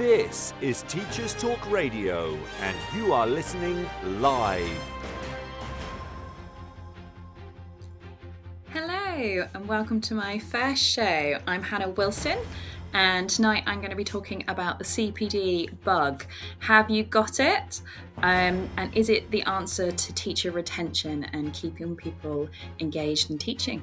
This is Teachers Talk Radio, and you are listening live. Hello, and welcome to my first show. I'm Hannah Wilson, and tonight I'm going to be talking about the CPD bug. Have you got it? Um, and is it the answer to teacher retention and keeping people engaged in teaching?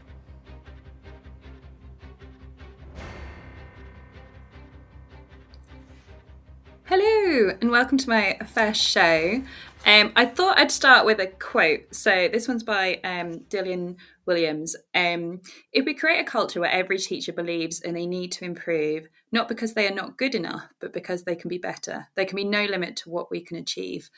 Hello, and welcome to my first show. Um, I thought I'd start with a quote. So this one's by um, Dylan Williams. Um, if we create a culture where every teacher believes and they need to improve, not because they are not good enough, but because they can be better, there can be no limit to what we can achieve.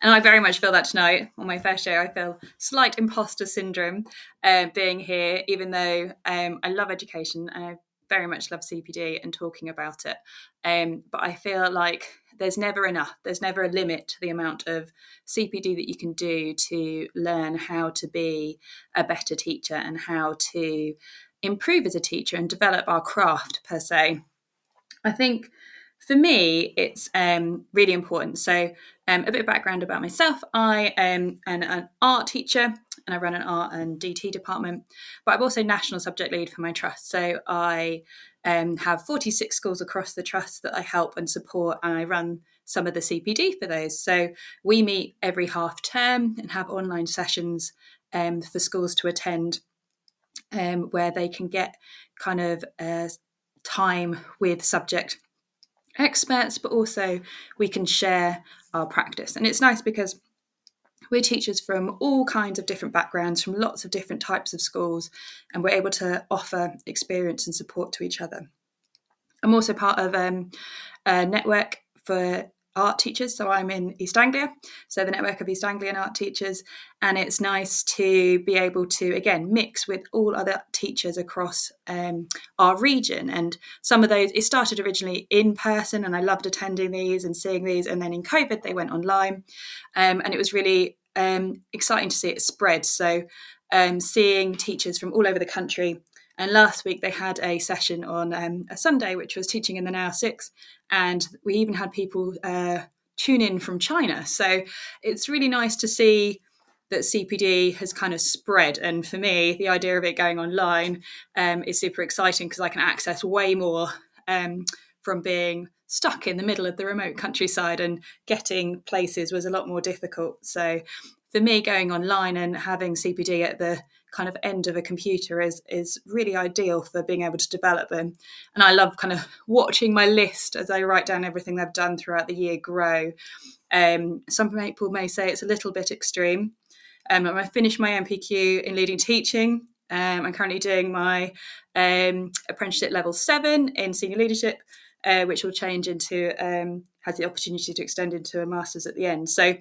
And I very much feel that tonight on my first show. I feel slight imposter syndrome uh, being here, even though um, I love education and I very much love CPD and talking about it. Um, but I feel like there's never enough. There's never a limit to the amount of CPD that you can do to learn how to be a better teacher and how to improve as a teacher and develop our craft per se. I think for me, it's um, really important. So, um, a bit of background about myself. I am an, an, art teacher and I run an art and DT department, but I'm also national subject lead for my trust. So, I um, have 46 schools across the trust that I help and support, and I run some of the CPD for those. So, we meet every half term and have online sessions um, for schools to attend um, where they can get kind of uh, time with subject experts, but also we can share our practice. And it's nice because we're teachers from all kinds of different backgrounds, from lots of different types of schools, and we're able to offer experience and support to each other. I'm also part of um, a network for art teachers. So I'm in East Anglia, so the network of East Anglian art teachers. And it's nice to be able to, again, mix with all other teachers across um, our region. And some of those, it started originally in person, and I loved attending these and seeing these. And then in COVID, they went online. Um, and it was really um, exciting to see it spread. So um, seeing teachers from all over the country and last week they had a session on um, a Sunday, which was teaching in the Now Six, and we even had people uh, tune in from China. So it's really nice to see that CPD has kind of spread. And for me, the idea of it going online um, is super exciting because I can access way more um, from being stuck in the middle of the remote countryside and getting places was a lot more difficult. So for me, going online and having CPD at the kind of end of a computer is is really ideal for being able to develop them. And I love kind of watching my list as I write down everything I've done throughout the year grow. Um, some people may say it's a little bit extreme. Um, I finished my NPQ in leading teaching. Um, I'm currently doing my um, apprenticeship level seven in senior leadership, uh, which will change into um, has the opportunity to extend into a master's at the end. So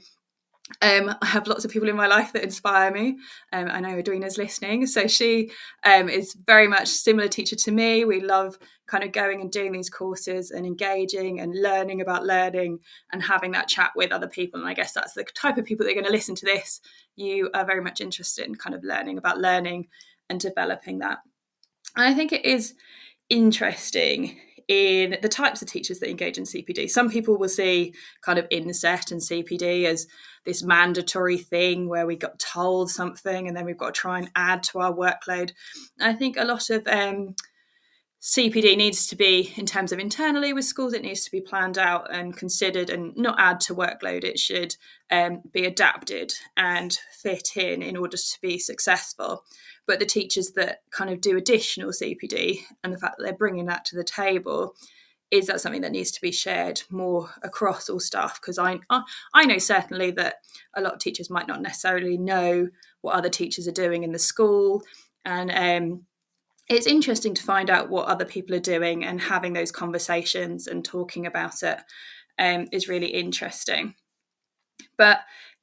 um, I have lots of people in my life that inspire me. Um, I know Edwina's listening, so she um, is very much similar teacher to me. We love kind of going and doing these courses and engaging and learning about learning and having that chat with other people. And I guess that's the type of people that are going to listen to this. You are very much interested in kind of learning about learning and developing that. And I think it is interesting in the types of teachers that engage in CPD. Some people will see kind of inset and CPD as this mandatory thing where we got told something and then we've got to try and add to our workload. I think a lot of um, CPD needs to be, in terms of internally with schools, it needs to be planned out and considered and not add to workload. It should um, be adapted and fit in in order to be successful. But the teachers that kind of do additional CPD and the fact that they're bringing that to the table, is that something that needs to be shared more across all staff? Because I, I know certainly that a lot of teachers might not necessarily know what other teachers are doing in the school, and um, it's interesting to find out what other people are doing and having those conversations and talking about it um, is really interesting. But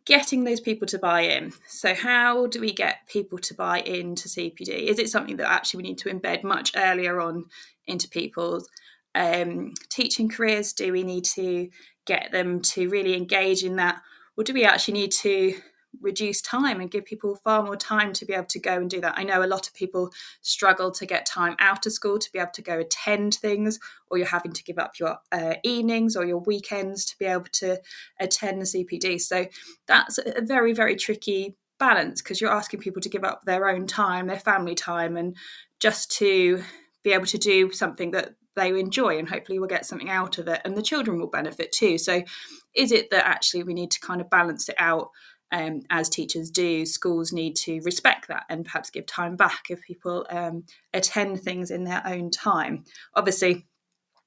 getting those people to buy in. So, how do we get people to buy into CPD? Is it something that actually we need to embed much earlier on into people's um, teaching careers? Do we need to get them to really engage in that? Or do we actually need to reduce time and give people far more time to be able to go and do that. I know a lot of people struggle to get time out of school to be able to go attend things, or you're having to give up your uh, evenings or your weekends to be able to attend the CPD. So that's a very, very tricky balance because you're asking people to give up their own time, their family time, and just to be able to do something that they enjoy and hopefully we'll get something out of it and the children will benefit too so is it that actually we need to kind of balance it out um, as teachers do, schools need to respect that and perhaps give time back if people um, attend things in their own time. Obviously,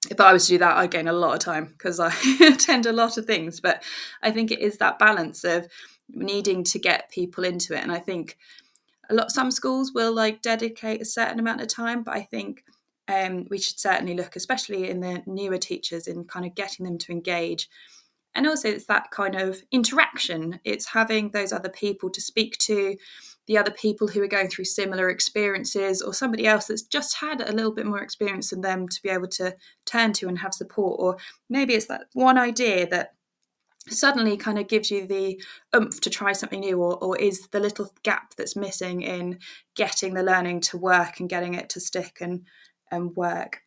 if I was to do that, I'd gain a lot of time because I attend a lot of things. But I think it is that balance of needing to get people into it. And I think a lot some schools will like dedicate a certain amount of time, but I think um, we should certainly look, especially in the newer teachers, in kind of getting them to engage and also it's that kind of interaction. It's having those other people to speak to the other people who are going through similar experiences or somebody else that's just had a little bit more experience than them to be able to turn to and have support. Or maybe it's that one idea that suddenly kind of gives you the oomph to try something new or, or is the little gap that's missing in getting the learning to work and getting it to stick and and work.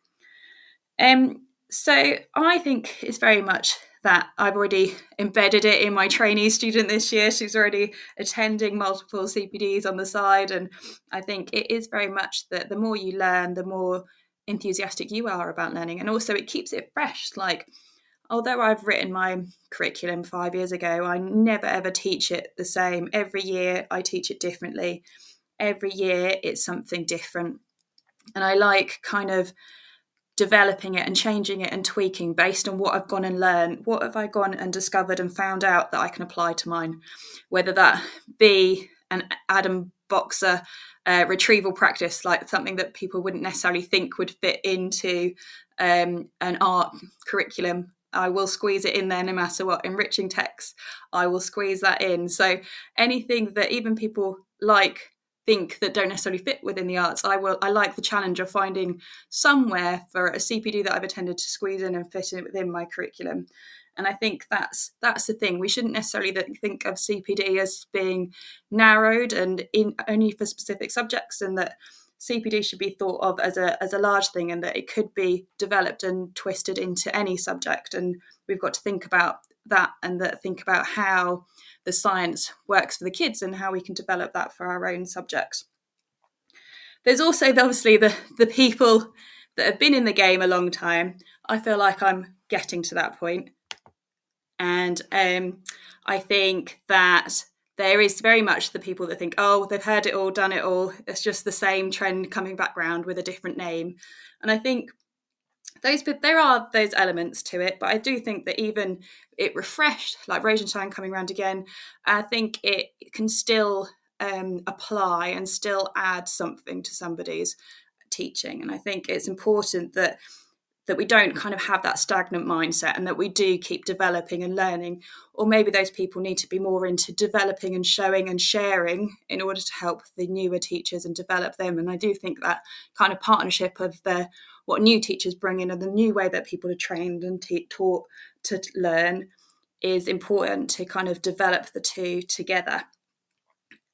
Um so i think it's very much that I've already embedded it in my trainee student this year. She's already attending multiple CPDs on the side. And I think it is very much that the more you learn, the more enthusiastic you are about learning. And also, it keeps it fresh. Like, although I've written my curriculum five years ago, I never ever teach it the same. Every year, I teach it differently. Every year, it's something different. And I like kind of developing it and changing it and tweaking based on what I've gone and learned. What have I gone and discovered and found out that I can apply to mine? Whether that be an Adam Boxer uh, retrieval practice, like something that people wouldn't necessarily think would fit into um, an art curriculum. I will squeeze it in there no matter what. Enriching text, I will squeeze that in. So anything that even people like think that don't necessarily fit within the arts. I will I like the challenge of finding somewhere for a CPD that I've attended to squeeze in and fit it within my curriculum. And I think that's that's the thing. We shouldn't necessarily think of CPD as being narrowed and in only for specific subjects, and that CPD should be thought of as a as a large thing, and that it could be developed and twisted into any subject. And we've got to think about that, and that think about how the science works for the kids and how we can develop that for our own subjects. There's also obviously the, the people that have been in the game a long time. I feel like I'm getting to that point. And um, I think that there is very much the people that think, oh, they've heard it all, done it all. It's just the same trend coming back round with a different name. And I think those there are those elements to it, but I do think that even it refreshed, like Rosenshine coming around again, I think it can still um, apply and still add something to somebody's teaching. And I think it's important that that we don't kind of have that stagnant mindset and that we do keep developing and learning or maybe those people need to be more into developing and showing and sharing in order to help the newer teachers and develop them and i do think that kind of partnership of the what new teachers bring in and the new way that people are trained and taught to learn is important to kind of develop the two together.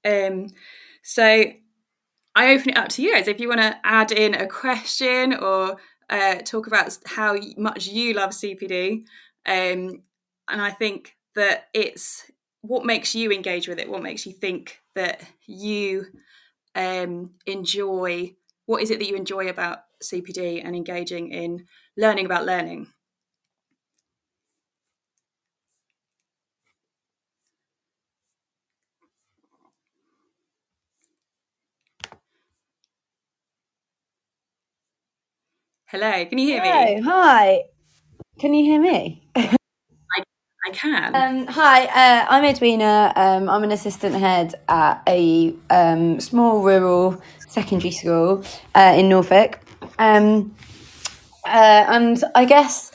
Um, so I open it up to you guys if you want to add in a question or uh, talk about how much you love CPD. Um, and I think that it's what makes you engage with it, what makes you think that you um, enjoy, what is it that you enjoy about CPD and engaging in learning about learning. Hello, can you hear me? Hi. Can you hear me? I, I can. Um, hi, uh, I'm Edwina. Um, I'm an assistant head at a um, small rural secondary school uh, in Norfolk. Um, uh, and I guess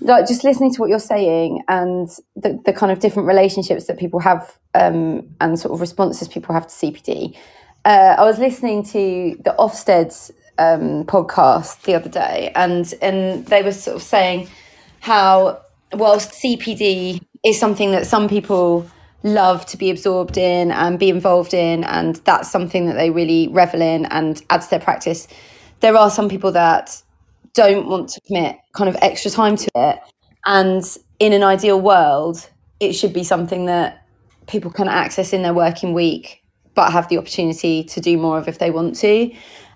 like just listening to what you're saying and the, the kind of different relationships that people have um, and sort of responses people have to CPD. Uh, I was listening to the Ofsted's um, podcast the other day, and and they were sort of saying how whilst CPD is something that some people love to be absorbed in and be involved in, and that's something that they really revel in and add to their practice, there are some people that don't want to commit kind of extra time to it. And in an ideal world, it should be something that people can access in their working week, but have the opportunity to do more of if they want to.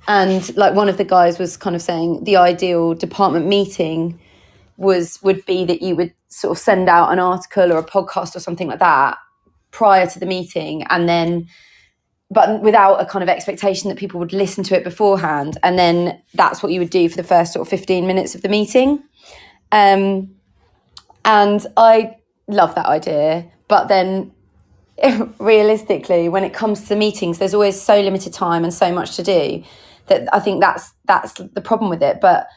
And like one of the guys was kind of saying the ideal department meeting was would be that you would sort of send out an article or a podcast or something like that prior to the meeting and then but without a kind of expectation that people would listen to it beforehand. And then that's what you would do for the first sort of 15 minutes of the meeting. Um, and i love that idea but then realistically when it comes to meetings there's always so limited time and so much to do that i think that's that's the problem with it. But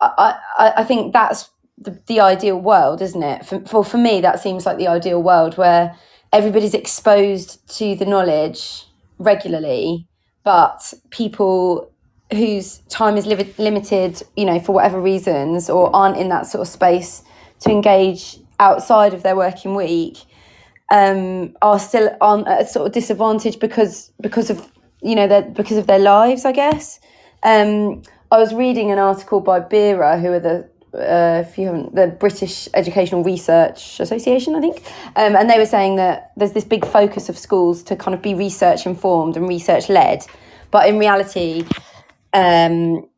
i i, I think that's the, the ideal world isn't it? For, for for me that seems like the ideal world where everybody's exposed to the knowledge regularly, but people whose time is li- limited, you know, for whatever reasons, or aren't in that sort of space to engage outside of their working week, um, are still on a sort of disadvantage because because of you know their, because of their lives, I guess. Um, I was reading an article by BERA, who are the uh, if you haven't, the British Educational Research Association, I think, um, and they were saying that there's this big focus of schools to kind of be research informed and research led, but in reality, um,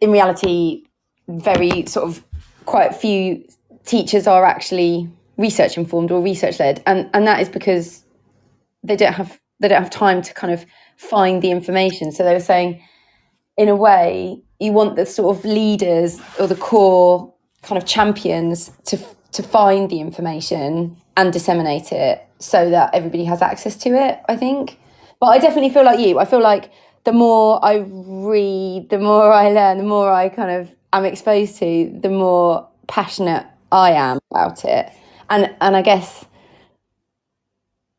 in reality, very sort of quite few teachers are actually research informed or research led, and and that is because they don't have they don't have time to kind of find the information. So they were saying, in a way, you want the sort of leaders or the core kind of champions to to find the information and disseminate it so that everybody has access to it i think. But i definitely feel like you. I feel like the more i read the more i learn the more i kind of am exposed to the more passionate i am about it. And and i guess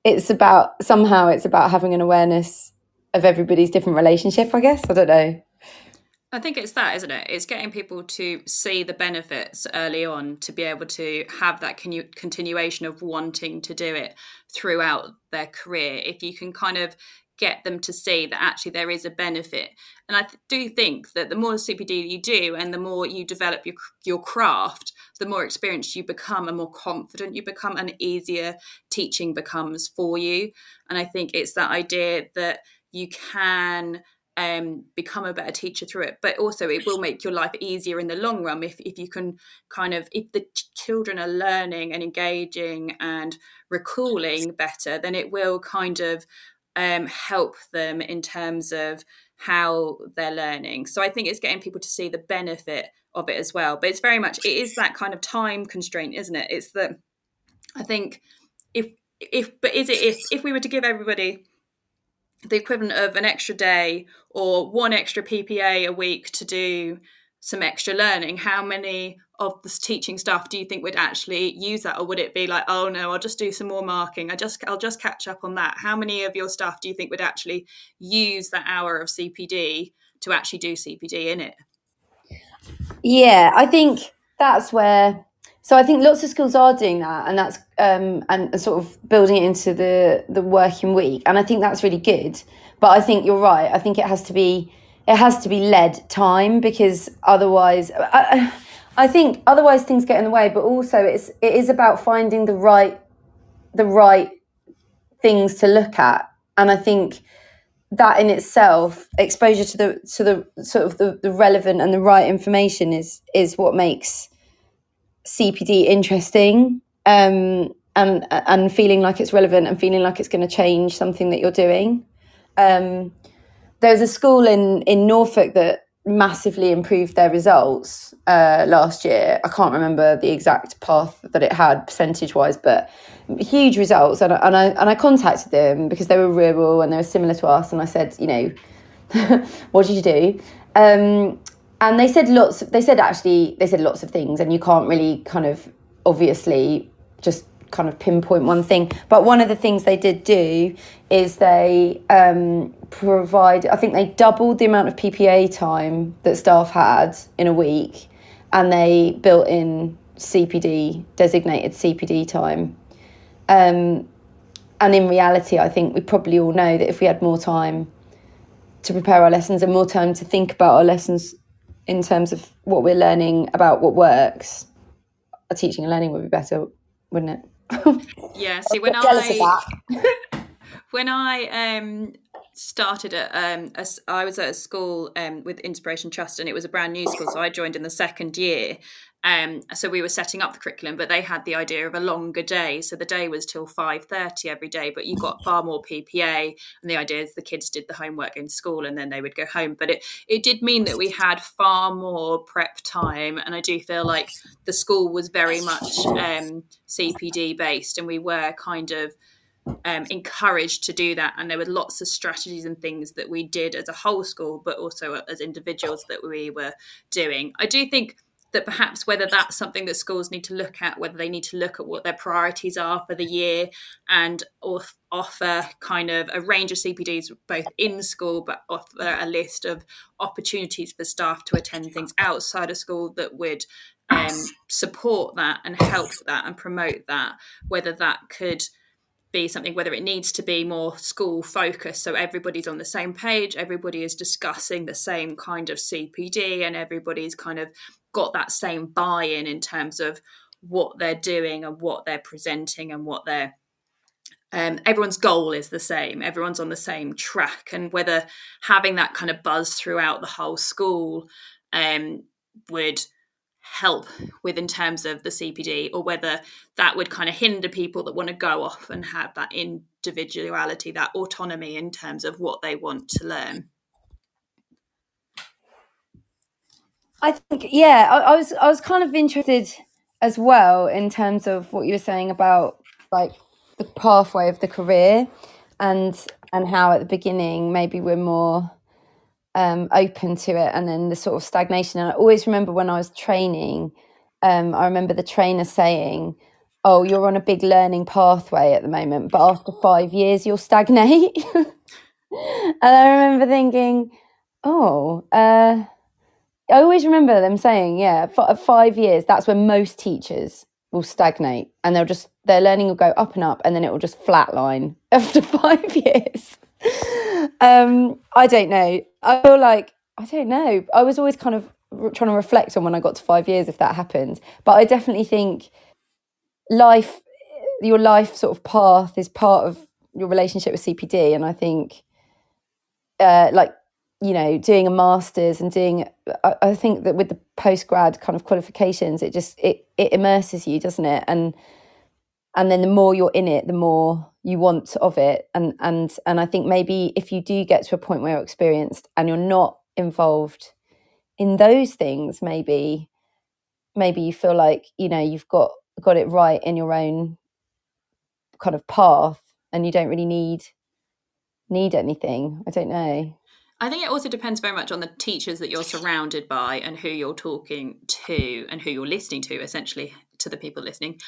it's about somehow it's about having an awareness of everybody's different relationship i guess. I don't know I think it's that, isn't it? It's getting people to see the benefits early on to be able to have that con- continuation of wanting to do it throughout their career. If you can kind of get them to see that actually there is a benefit. And I th- do think that the more CPD you do and the more you develop your your craft, the more experienced you become and more confident you become and easier teaching becomes for you. And I think it's that idea that you can um, become a better teacher through it. But also, it will make your life easier in the long run if, if you can kind of, if the children are learning and engaging and recalling better, then it will kind of um, help them in terms of how they're learning. So I think it's getting people to see the benefit of it as well. But it's very much, it is that kind of time constraint, isn't it? It's that I think if, if, but is it if, if we were to give everybody the equivalent of an extra day or one extra PPA a week to do some extra learning, how many of the teaching staff do you think would actually use that, or would it be like, oh no, I'll just do some more marking, I just I'll just catch up on that? How many of your staff do you think would actually use that hour of CPD to actually do CPD in it? Yeah, I think that's where so I think lots of schools are doing that, and that's um, and sort of building it into the the working week, and I think that's really good. But I think you're right. I think it has to be it has to be led time because otherwise, I, I think otherwise things get in the way. But also, it's it is about finding the right the right things to look at, and I think that in itself exposure to the to the sort of the, the relevant and the right information is is what makes CPD interesting um, and and feeling like it's relevant and feeling like it's going to change something that you're doing. Um, there's a school in in Norfolk that massively improved their results uh, last year. I can't remember the exact path that it had percentage wise, but huge results. And I, and I and I contacted them because they were rural and they were similar to us. And I said, you know, what did you do? Um, and they said lots. They said actually, they said lots of things, and you can't really kind of obviously just kind of pinpoint one thing. But one of the things they did do is they um, provide, I think they doubled the amount of PPA time that staff had in a week, and they built in CPD, designated CPD time. Um, and in reality, I think we probably all know that if we had more time to prepare our lessons and more time to think about our lessons in terms of what we're learning about what works, our teaching and learning would be better, wouldn't it? yeah. See, when I when I um, started at um, a, I was at a school um, with Inspiration Trust, and it was a brand new school, so I joined in the second year. Um, so we were setting up the curriculum, but they had the idea of a longer day. So the day was till five thirty every day, but you got far more PPA. And the idea is the kids did the homework in school and then they would go home. But it it did mean that we had far more prep time, and I do feel like the school was very much um, CPD based, and we were kind of um, encouraged to do that. And there were lots of strategies and things that we did as a whole school, but also as individuals that we were doing. I do think that perhaps whether that's something that schools need to look at, whether they need to look at what their priorities are for the year and offer kind of a range of CPDs both in school, but offer a list of opportunities for staff to attend things outside of school that would um, support that and help that and promote that, whether that could be something whether it needs to be more school focused so everybody's on the same page everybody is discussing the same kind of cpd and everybody's kind of got that same buy-in in terms of what they're doing and what they're presenting and what they're um, everyone's goal is the same. Everyone's on the same track. And whether having that kind of buzz throughout the whole school um, would help with in terms of the cpd or whether that would kind of hinder people that want to go off and have that individuality that autonomy in terms of what they want to learn I think yeah, I, I, was I was kind of interested as well in terms of what you were saying about like the pathway of the career and and how at the beginning maybe we're more um, open to it and then the sort of stagnation. And I always remember when I was training, um, I remember the trainer saying, "Oh, you're on a big learning pathway at the moment, but after five years you'll stagnate." and I remember thinking, "Oh." Uh, I always remember them saying, yeah, for five years, that's when most teachers will stagnate and they'll just, their learning will go up and up and then it will just flatline after five years. um, I don't know. I feel like, I don't know. I was always kind of trying to reflect on when I got to five years if that happened. But I definitely think life, your life sort of path is part of your relationship with CPD. And I think, uh, like you know, doing a master's and doing, I, I think that with the post grad kind of qualifications, it just it it immerses you, doesn't it? And and then the more you're in it, the more you want of it. And and and I think maybe if you do get to a point where you're experienced and you're not involved in those things, maybe maybe you feel like you know you've got got it right in your own kind of path, and you don't really need need anything. I don't know. I think it also depends very much on the teachers that you're surrounded by and who you're talking to and who you're listening to, essentially, to the people listening.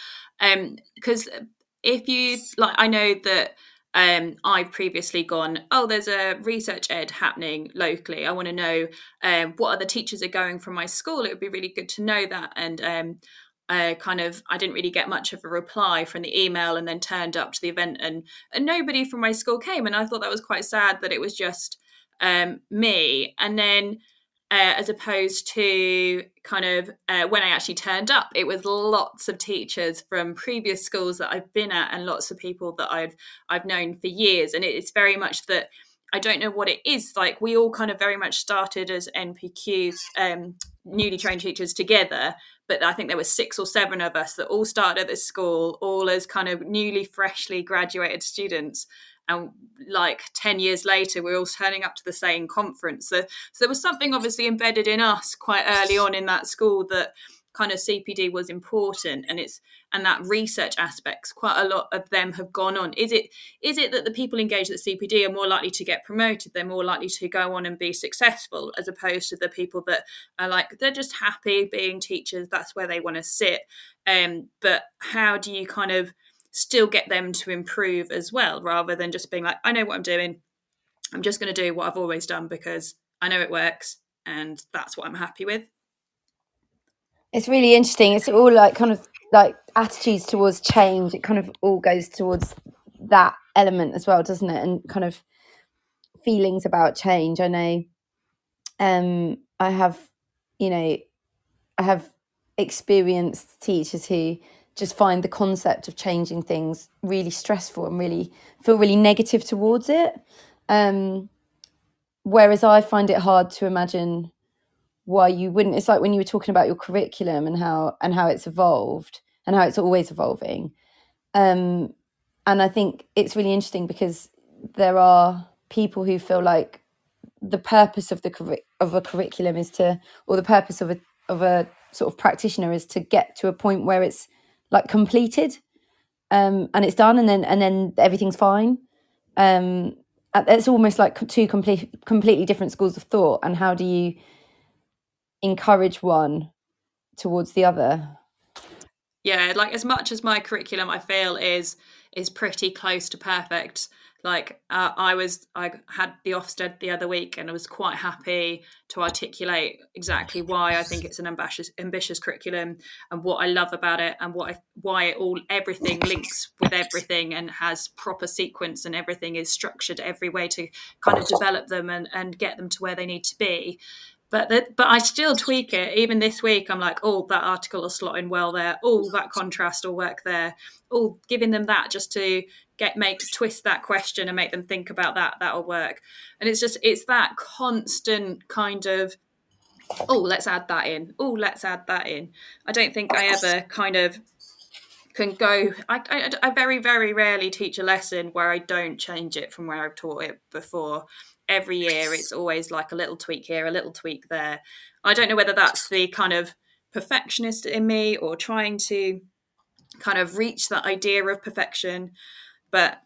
Because um, if you, like, I know that um, I've previously gone, oh, there's a researchED happening locally. I want to know um, what other teachers are going from my school. It would be really good to know that. And um, kind of, I didn't really get much of a reply from the email and then turned up to the event and, and nobody from my school came. And I thought that was quite sad that it was just um, me. And then uh, as opposed to kind of uh, when I actually turned up, it was lots of teachers from previous schools that I've been at, and lots of people that I've I've known for years. And it's very much that I don't know what it is. Like we all kind of very much started as NPQs, um, newly trained teachers together, but I think there were six or seven of us that all started at this school, all as kind of newly, freshly graduated students and like 10 years later we're all turning up to the same conference. So, so there was something obviously embedded in us quite early on in that school that kind of CPD was important and it's and that research aspects quite a lot of them have gone on. Is it is it that the people engaged at CPD are more likely to get promoted? They're more likely to go on and be successful as opposed to the people that are like they're just happy being teachers that's where they want to sit. Um but how do you kind of still get them to improve as well rather than just being like I know what I'm doing I'm just going to do what I've always done because I know it works and that's what I'm happy with it's really interesting. It's all like kind of like attitudes towards change. It kind of all goes towards that element as well, doesn't it? And kind of feelings about change. I know um I have, you know, I have experienced teachers who just find the concept of changing things really stressful and really feel really negative towards it. Um, whereas I find it hard to imagine why you wouldn't it's like when you were talking about your curriculum and how and how it's evolved and how it's always evolving um and i think it's really interesting because there are people who feel like the purpose of the of a curriculum is to or the purpose of a of a sort of practitioner is to get to a point where it's like completed. Um and it's done and then and then everything's fine. Um it's almost like two complete completely different schools of thought. And how do you encourage one towards the other yeah like as much as my curriculum i feel is is pretty close to perfect like uh, i was i had the ofsted the other week and i was quite happy to articulate exactly why i think it's an ambitious ambitious curriculum and what i love about it and what I, why it all everything links with everything and has proper sequence and everything is structured every way to kind of develop them and, and get them to where they need to be but that, but I still tweak it. Even this week, I'm like, oh, that article will slot in well there. Oh, that contrast will work there. Oh, giving them that just to get make twist that question and make them think about that. That'll work. And it's just it's that constant kind of oh, let's add that in. Oh, let's add that in. I don't think I ever kind of can go. I, I, I very very rarely teach a lesson where I don't change it from where I've taught it before every year it's always like a little tweak here, a little tweak there. I don't know whether that's the kind of perfectionist in me or trying to kind of reach that idea of perfection, but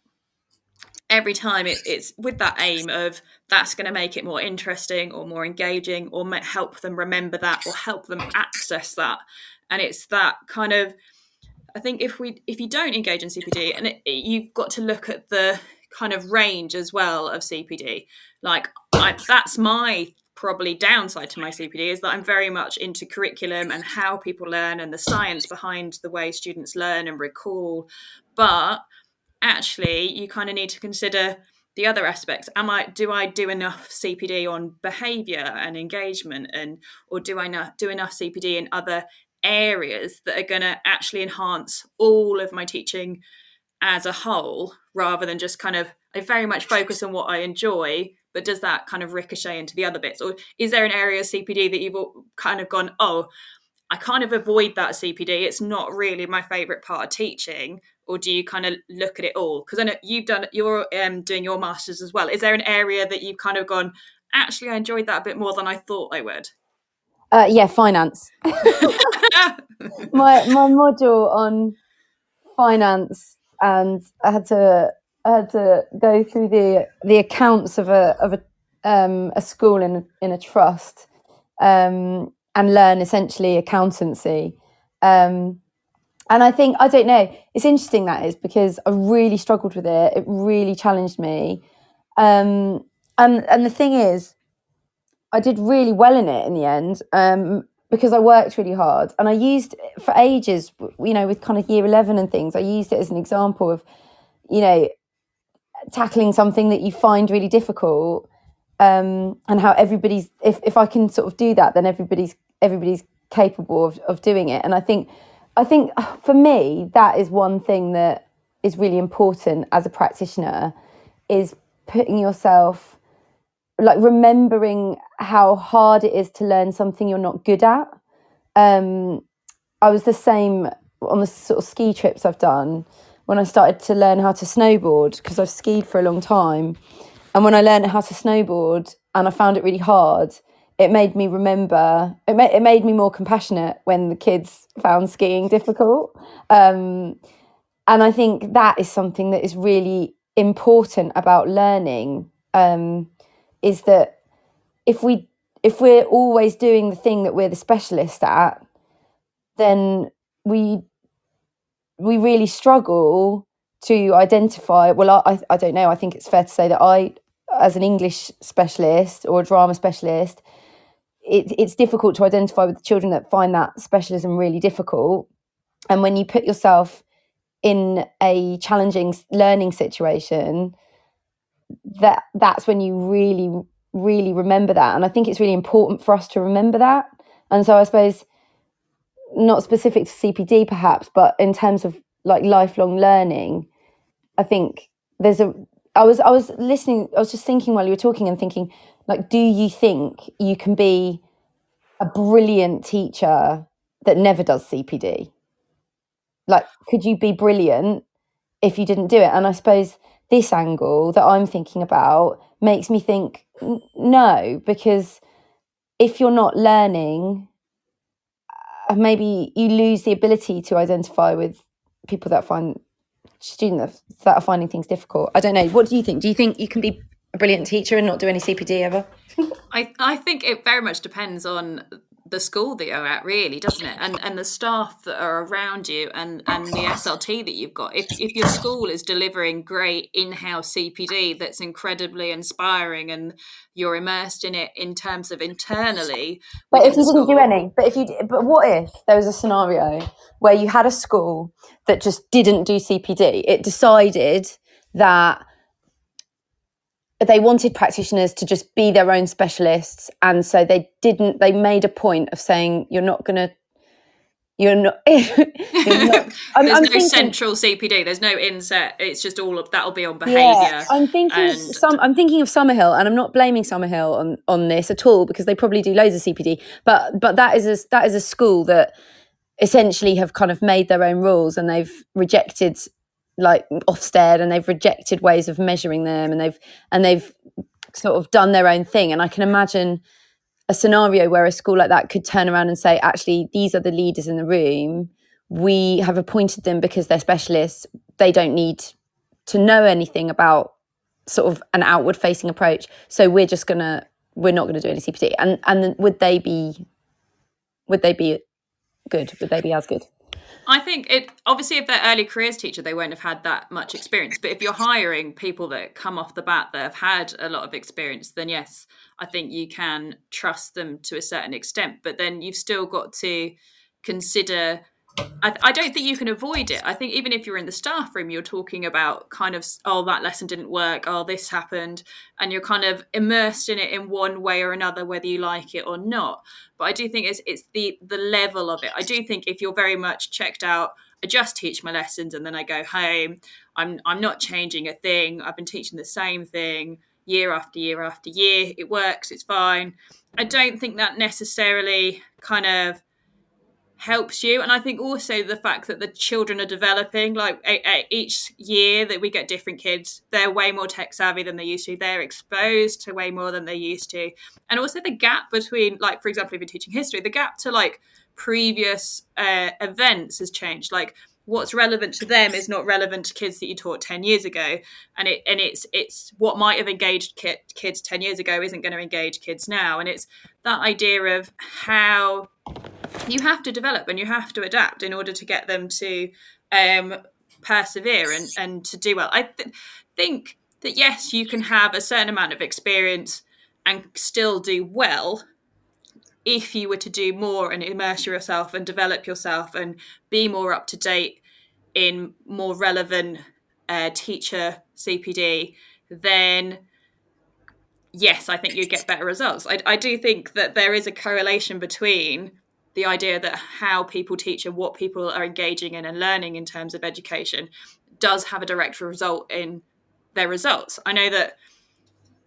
every time it, it's with that aim of that's going to make it more interesting or more engaging or help them remember that or help them access that and it's that kind of i think if we if you don't engage in cpd and it, you've got to look at the kind of range as well of CPD. Like I, that's my probably downside to my CPD is that I'm very much into curriculum and how people learn and the science behind the way students learn and recall. But actually, you kind of need to consider the other aspects. Am I do I do enough CPD on behaviour and engagement, and or do I not do enough CPD in other areas that are going to actually enhance all of my teaching as a whole rather than just kind of I very much focus on what I enjoy, but does that kind of ricochet into the other bits? Or is there an area of CPD that you've kind of gone, oh, I kind of avoid that CPD. It's not really my favorite part of teaching. Or do you kind of look at it all? Because I know you've done you're um, doing your masters as well. Is there an area that you've kind of gone? Actually, I enjoyed that a bit more than I thought I would. Uh, yeah, finance. my my module on finance and I had to I had to go through the the accounts of a of a um, a school in in a trust um, and learn essentially accountancy. Um, and I think I don't know. It's interesting that is because I really struggled with it. It really challenged me. Um, and and the thing is, I did really well in it in the end. Um, because I worked really hard and I used for ages, you know, with kind of year 11 and things, I used it as an example of, you know, tackling something that you find really difficult um, and how everybody's, if, if I can sort of do that, then everybody's, everybody's capable of, of doing it. And I think, I think for me, that is one thing that is really important as a practitioner is putting yourself like remembering how hard it is to learn something you're not good at. Um, I was the same on the sort of ski trips I've done. When I started to learn how to snowboard because I've skied for a long time. And when I learned how to snowboard and I found it really hard, it made me remember, it, ma- it made me more compassionate when the kids found skiing difficult. Um, and I think that is something that is really important about learning um, is that if we if we're always doing the thing that we're the specialist at, then we we really struggle to identify. Well, I I don't know. I think it's fair to say that I, as an English specialist or a drama specialist, it, it's difficult to identify with the children that find that specialism really difficult. And when you put yourself in a challenging learning situation, that that's when you really really remember that. And I think it's really important for us to remember that. And so I suppose not specific to CPD perhaps, but in terms of like lifelong learning, I think there's a I was I was listening, I was just thinking while you were talking and thinking, like, do you think you can be a brilliant teacher that never does CPD? Like, could you be brilliant if you didn't do it? And I suppose this angle that I'm thinking about makes me think no, because if you're not learning, maybe you lose the ability to identify with people that find students that are finding things difficult. I don't know. What do you think? Do you think you can be a brilliant teacher and not do any CPD ever? I, I think it very much depends on the school that you're at really doesn't it? And and the staff that are around you and and the slt that you've got. If, if your school is delivering great in-house cpd that's incredibly inspiring and you're immersed in it in terms of internally but if you didn't do any but if you but what if there was a scenario where you had a school that just didn't do cpd it decided that they wanted practitioners to just be their own specialists and so they didn't they made a point of saying you're not going to you're not, you're not I'm, there's I'm no thinking, central cpd there's no inset it's just all of that'll be on behavior yeah, i'm thinking and... some i'm thinking of summerhill and i'm not blaming summerhill on on this at all because they probably do loads of cpd but but that is a that is a school that essentially have kind of made their own rules and they've rejected like Ofsted and they've rejected ways of measuring them and they've and they've sort of done their own thing. And I can imagine a scenario where a school like that could turn around and say actually these are the leaders in the room. We have appointed them because they're specialists. They don't need to know anything about sort of an outward facing approach. So we're just to we're not to do any CPD and and would they be would they be good? Would they be as good I think it obviously if they're early careers teacher, they won't have had that much experience. But if you're hiring people that come off the bat that have had a lot of experience, then yes, I think you can trust them to a certain extent. But then you've still got to consider I, I, don't think you can avoid it. I think even if you're in the staff room, you're talking about kind of, oh, that lesson didn't work, oh, this happened, and you're kind of immersed in it in one way or another, whether you like it or not. But I do think it's it's the the level of it. I do think if you're very much checked out, I just teach my lessons and then I go home. I'm I'm not changing a thing. I've been teaching the same thing year after year after year. It works. It's fine. I don't think that necessarily kind of helps you. And i think also the fact that the children are developing like a, a, each year that we get different kids they're way more tech savvy than they used to. They're exposed to way more than they used to. And also the gap between like for example if you're teaching history the gap to like previous uh, events has changed. Like what's relevant to them is not relevant to kids that you taught 10 years ago and it and it's it's what might have engaged kid, kids 10 years ago isn't going to engage kids now and it's that idea of how you have to develop and you have to adapt in order to get them to um, persevere and, and to do well. I th- think that yes, you can have a certain amount of experience and still do well if you were to do more and immerse yourself and develop yourself and be more up to date in more relevant uh, teacher CPD, then yes, I think you get better results. I, I do think that there is a correlation between the idea that how people teach and what people are engaging in and learning in terms of education does have a direct result in their results. I know that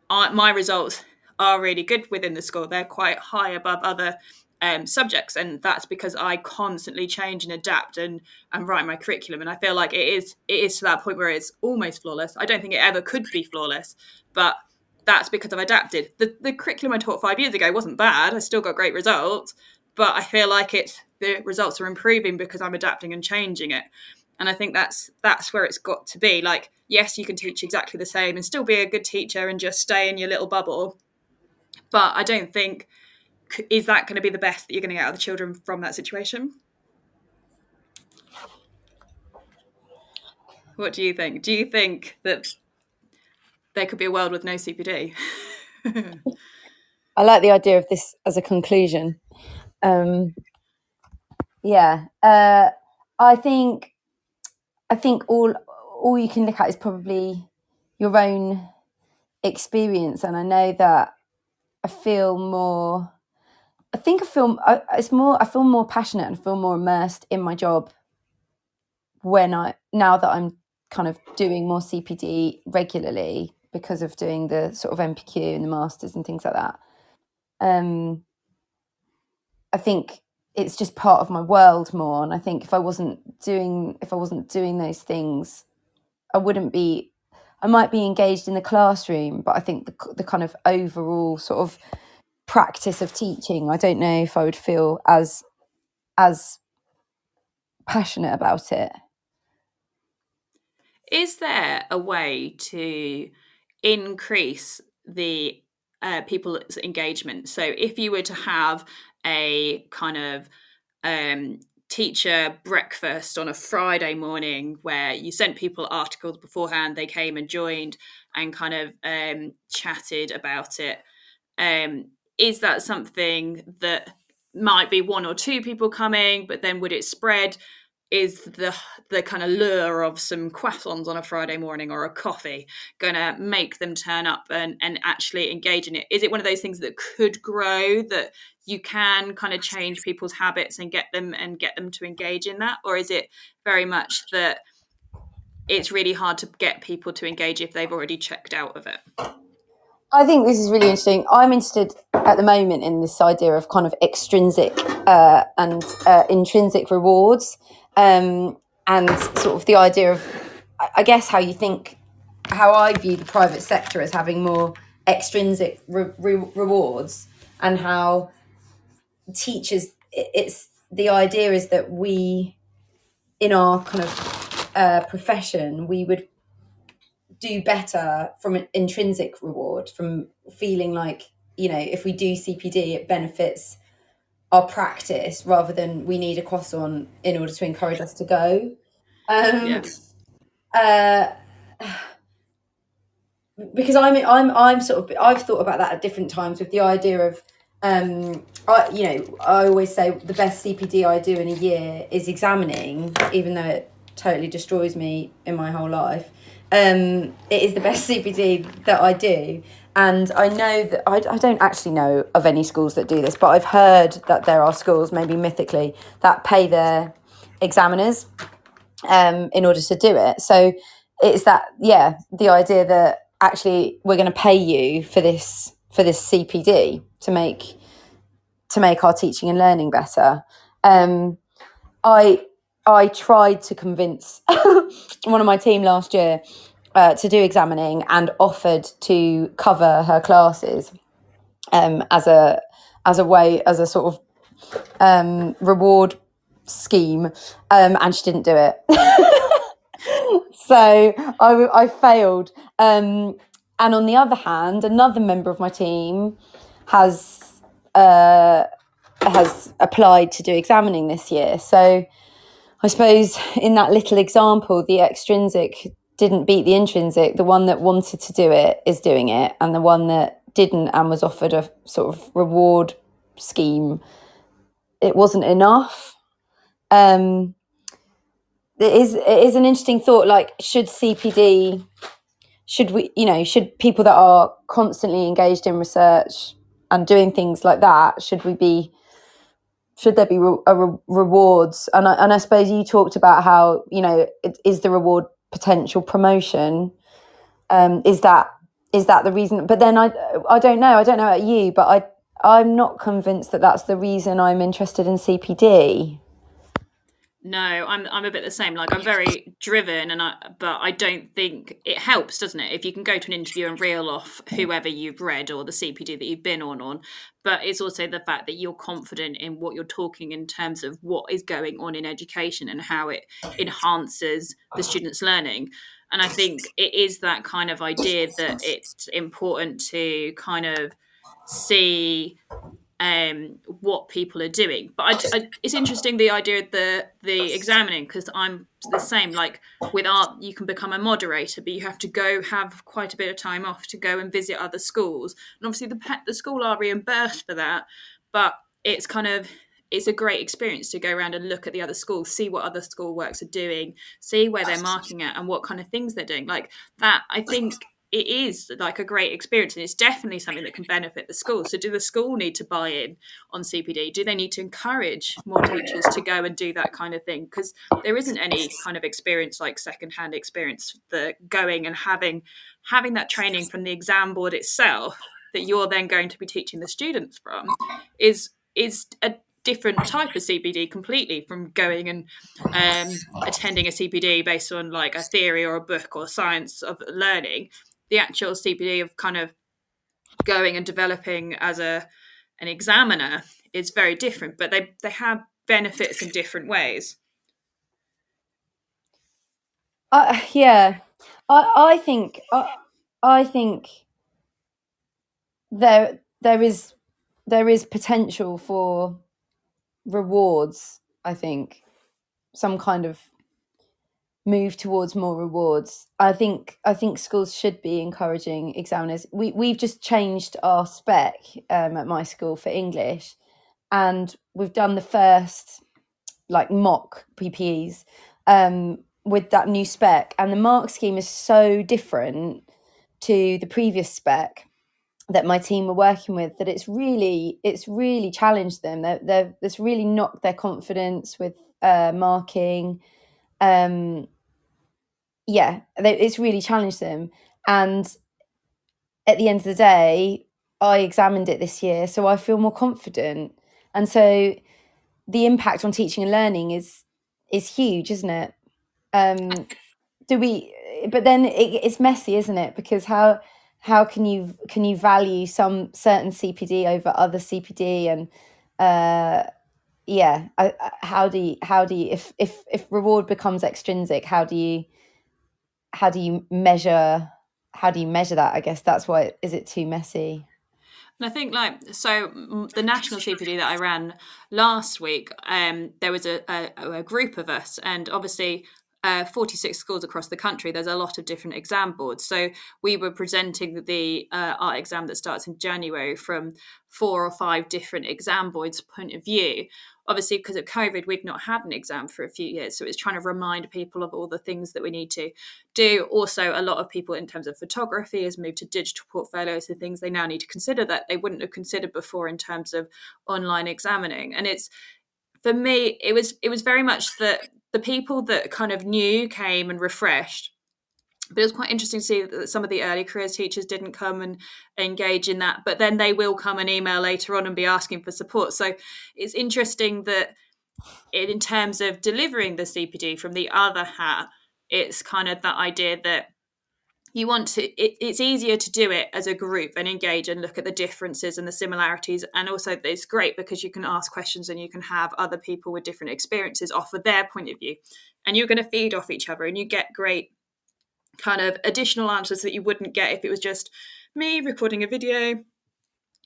I, my results are really good within the school. They're quite high above other um, subjects, and that's because I constantly change and adapt and and write my curriculum. And I feel like it is it is to that point where it's almost flawless. I don't think it ever could be flawless, but that's because I've adapted. The the curriculum I taught five years ago wasn't bad. I still got great results, but I feel like it's the results are improving because I'm adapting and changing it. And I think that's that's where it's got to be. Like, yes, you can teach exactly the same and still be a good teacher and just stay in your little bubble. But I don't think is that going to be the best that you're going to get out of the children from that situation? What do you think? Do you think that there could be a world with no CPD? I like the idea of this as a conclusion. Um, yeah, uh, I think I think all all you can look at is probably your own experience, and I know that I feel more I think I feel it's more I feel more passionate and feel more immersed in my job when I now that I'm kind of doing more CPD regularly because of doing the sort of NPQ and the masters and things like that. Um, I think it's just part of my world more, and I think if I wasn't doing if I wasn't doing those things, I wouldn't be. I might be engaged in the classroom, but I think the the kind of overall sort of practice of teaching, I don't know if I would feel as as passionate about it. Is there a way to increase the uh, people's engagement? So, if you were to have a kind of um, teacher breakfast on a Friday morning where you sent people articles beforehand, they came and joined and kind of um, chatted about it. Um, is that something that might be one or two people coming, but then would it spread? Is the the kind of lure of some croissants on a Friday morning or a coffee gonna make them turn up and, and actually engage in it? Is it one of those things that could grow that you can kind of change people's habits and get them and get them to engage in that? Or is it very much that it's really hard to get people to engage if they've already checked out of it? I think this is really interesting. I'm interested at the moment in this idea of kind of extrinsic uh, and uh, intrinsic rewards, um, and sort of the idea of, I guess, how you think, how I view the private sector as having more extrinsic re- re- rewards, and how teachers, it's the idea is that we, in our kind of uh, profession, we would do better from an intrinsic reward, from feeling like, you know, if we do CPD, it benefits our practice rather than we need a croissant in order to encourage us to go. Um, uh, because I'm, I'm, I'm sort of, I've thought about that at different times with the idea of, um, I, you know, I always say the best CPD I do in a year is examining, even though it totally destroys me in my whole life um, it is the best CPD that I do. And I know that I, I don't actually know of any schools that do this, but I've heard that there are schools, maybe mythically, that pay their examiners um, in order to do it. So it's that, yeah, the idea that actually we're going to pay you for this for this CPD to make to make our teaching and learning better. Um, I I tried to convince one of my team last year uh, to do examining and offered to cover her classes um, as a as a way as a sort of um, reward scheme, um, and she didn't do it. so I, I failed. Um, and on the other hand, another member of my team has uh, has applied to do examining this year. So I suppose in that little example, the extrinsic didn't beat the intrinsic. The one that wanted to do it is doing it, and the one that didn't and was offered a sort of reward scheme, it wasn't enough. Um, it is it is an interesting thought. Like, should CPD, should we, you know, should people that are constantly engaged in research and doing things like that, should we be should there be re- re- rewards? And I, and I suppose you talked about how you know it, is the reward potential promotion? Um, is that is that the reason? But then I I don't know. I don't know about you, but I I'm not convinced that that's the reason I'm interested in CPD. No, I'm I'm a bit the same. Like I'm very driven, and I but I don't think it helps, doesn't it? If you can go to an interview and reel off mm. whoever you've read or the CPD that you've been on on, but it's also the fact that you're confident in what you're talking in terms of what is going on in education and how it enhances the uh-huh. students' learning. And I think it is that kind of idea that it's important to kind of see um, what people are doing. But I, I, it's interesting the idea of the the examining because I'm the same. Like with art, you can become a moderator, but you have to go have quite a bit of time off to go and visit other schools. And obviously, the the school are reimbursed for that, but it's kind of it's a great experience to go around and look at the other schools, see what other school works are doing, see where they're marking at, and what kind of things they're doing. Like that, I think it is like a great experience and it's definitely something that can benefit the school. So, do the school need to buy in on CPD? Do they need to encourage more teachers to go and do that kind of thing? Because there isn't any kind of experience like secondhand experience the going and having having that training from the exam board itself that you're then going to be teaching the students from is is a different type of CPD completely from going and um, attending a CPD based on like a theory or a book or science of learning the actual CPD of kind of going and developing as a an examiner is very different, but they they have benefits in different ways. Uh, yeah, I I think I, I think there there is there is potential for rewards. I think some kind of move towards more rewards. I think I think schools should be encouraging examiners. We we've just changed our spec um, at my school for English, and we've done the first like mock PPEs um, with that new spec, and the mark scheme is so different to the previous spec that my team were working with that it's really it's really challenged them. They're, they're, it's really knocked their confidence with uh, marking. Um, yeah, they, it's really challenged them. And at the end of the day, I examined it this year, so I feel more confident. And so the impact on teaching and learning is is huge, isn't it? Um, do we? But then it, it's messy, isn't it? Because how how can you can you value some certain CPD over other CPD and uh, yeah, I, I, how do you how do you if if if reward becomes extrinsic, how do you how do you measure how do you measure that? I guess that's why is it too messy? And I think like so the national CPD that I ran last week, um, there was a, a, a group of us, and obviously uh, 46 schools across the country, there's a lot of different exam boards. So we were presenting the uh, art exam that starts in January from four or five different exam boards' point of view. Obviously because of covid we've not had an exam for a few years so it's trying to remind people of all the things that we need to do. Also a lot of people in terms of photography has moved to digital portfolios and things they now need to consider that they wouldn't have considered before in terms of online examining. And it's for me it was it was very much that the people that kind of knew came and refreshed. But it was quite interesting to see that some of the early careers teachers didn't come and engage in that but then they will come and email later on and be asking for support. So it's interesting that in terms of delivering the cpd from the other hat it's kind of that idea that you want to it, it's easier to do it as a group and engage and look at the differences and the similarities. And also it's great because you can ask questions and you can have other people with different experiences offer their point of view. And you're going to feed off each other and you get great kind of additional answers that you wouldn't get if it was just me recording a video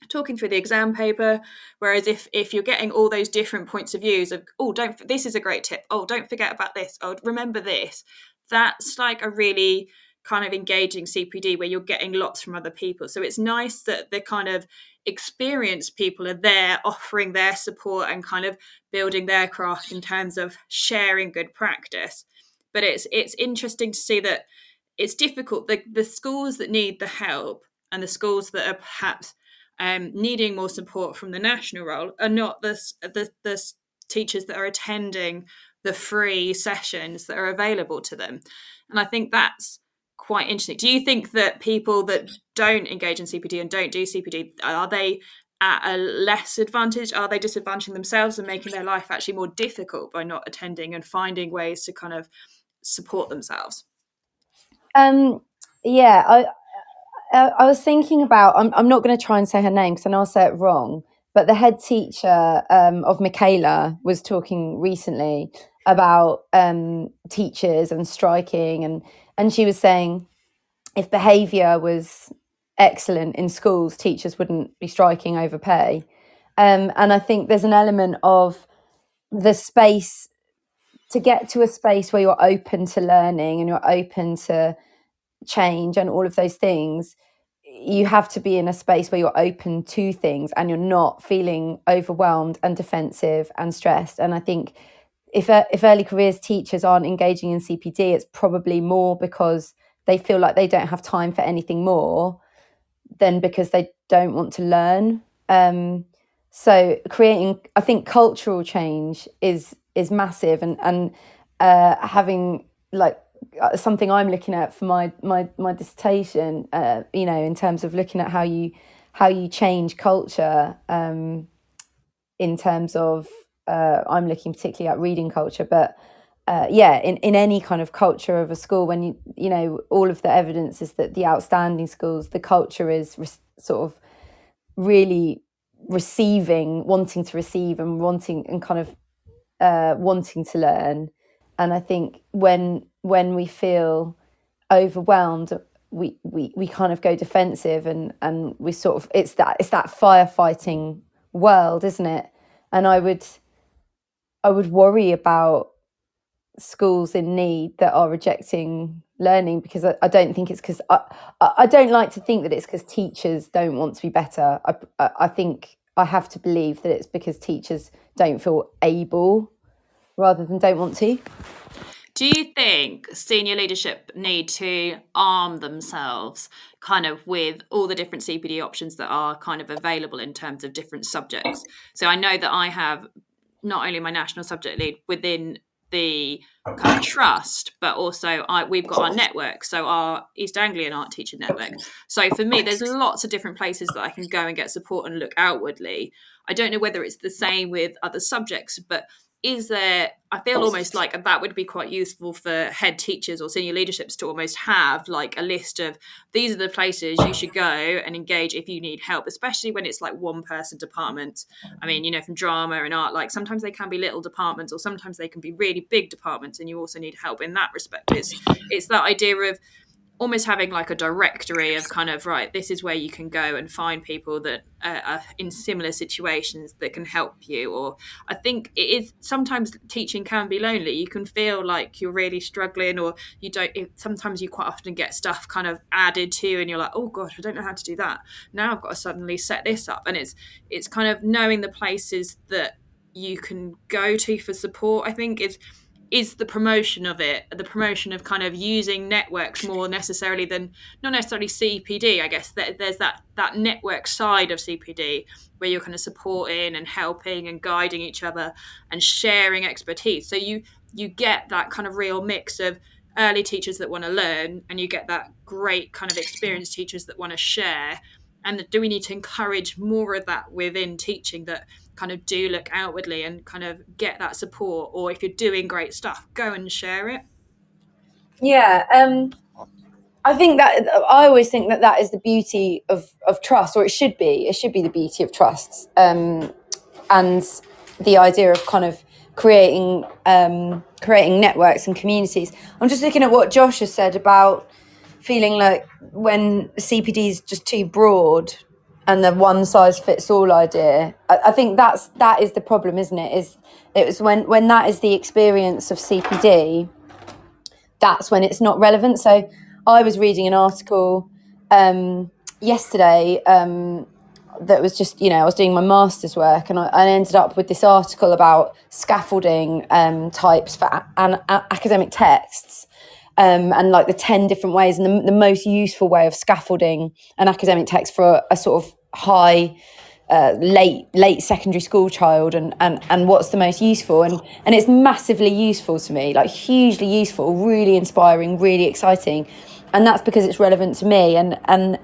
talking through the exam paper. Whereas if if you're getting all those different points of views of oh don't this is a great tip. Oh don't forget about this. Oh remember this. That's like a really kind of engaging cpd where you're getting lots from other people so it's nice that the kind of experienced people are there offering their support and kind of building their craft in terms of sharing good practice but it's it's interesting to see that it's difficult. The, the schools that need the help and the schools that are perhaps um, needing more support from the national role are not the, the, the teachers that are attending the free sessions that are available to them. And I think that's quite interesting. Do you think that people that don't engage in CPD and don't do CPD are they at a less advantage? Are they disadvantaging themselves and making their life actually more difficult by not attending and finding ways to kind of support themselves? Um, yeah, I, I, I was thinking about. I'm, I'm not going to try and say her name because I know I'll say it wrong. But the head teacher um, of Michaela was talking recently about um, teachers and striking, and and she was saying if behaviour was excellent in schools, teachers wouldn't be striking over pay. Um, and I think there's an element of the space to get to a space where you're open to learning and you're open to change and all of those things you have to be in a space where you're open to things and you're not feeling overwhelmed and defensive and stressed and i think if if early careers teachers aren't engaging in cpd it's probably more because they feel like they don't have time for anything more than because they don't want to learn um, so creating i think cultural change is is massive and and uh, having like uh, something I'm looking at for my my my dissertation. Uh, you know, in terms of looking at how you how you change culture. Um, in terms of, uh, I'm looking particularly at reading culture, but uh, yeah, in, in any kind of culture of a school, when you you know all of the evidence is that the outstanding schools, the culture is re- sort of really receiving, wanting to receive, and wanting and kind of uh, wanting to learn. And I think when when we feel overwhelmed we, we we kind of go defensive and and we sort of it's that it's that firefighting world isn't it and i would i would worry about schools in need that are rejecting learning because i, I don't think it's because I, I don't like to think that it's because teachers don't want to be better I, I think i have to believe that it's because teachers don't feel able rather than don't want to do you think senior leadership need to arm themselves kind of with all the different CPD options that are kind of available in terms of different subjects? So I know that I have not only my national subject lead within the kind of trust, but also I, we've got our network, so our East Anglian Art teacher Network. So for me, there's lots of different places that I can go and get support and look outwardly. I don't know whether it's the same with other subjects, but is there i feel almost like that would be quite useful for head teachers or senior leaderships to almost have like a list of these are the places you should go and engage if you need help especially when it's like one person department. I mean you know from drama and art like sometimes they can be little departments or sometimes they can be really big departments and you also need help in that respect. It's it's that idea of almost having like a directory of kind of right this is where you can go and find people that are in similar situations that can help you or i think it is sometimes teaching can be lonely. You can feel like you're really struggling or you don't it, sometimes you quite often get stuff kind of added to you and you're like oh gosh i don't know how to do that. Now i've got to suddenly set this up. And it's it's kind of knowing the places that you can go to for support i think is is the promotion of it, the promotion of kind of using networks more necessarily than not necessarily CPD. I guess there's that that network side of CPD where you're kind of supporting and helping and guiding each other and sharing expertise. So you you get that kind of real mix of early teachers that want to learn and you get that great kind of experienced teachers that want to share and do we need to encourage more of that within teaching that kind of do look outwardly and kind of get that support or if you're doing great stuff go and share it. Yeah um i think that i always think that that is the beauty of of trust or it should be it should be the beauty of trust um and the idea of kind of creating um creating networks and communities. I'm just looking at what josh has said about feeling like when cpd is just too broad and the one size fits all idea. I, I, think that's that is the problem, isn't it? Is it was when when that is the experience of CPD, that's when it's not relevant. So I was reading an article um, yesterday um, that was just you know I was doing my master's work and I, I ended up with this article about scaffolding um, types for an, academic texts um, and like the 10 different ways and the, the, most useful way of scaffolding an academic text for a, a sort of high uh, late late secondary school child and, and and what's the most useful and and it's massively useful to me like hugely useful really inspiring really exciting and that's because it's relevant to me and and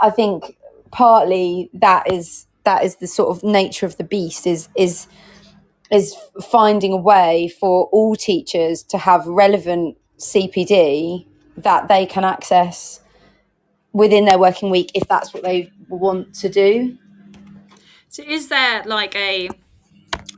I think partly that is that is the sort of nature of the beast is is is finding a way for all teachers to have relevant CPD that they can access within their working week if that's what they want to do. So is there like a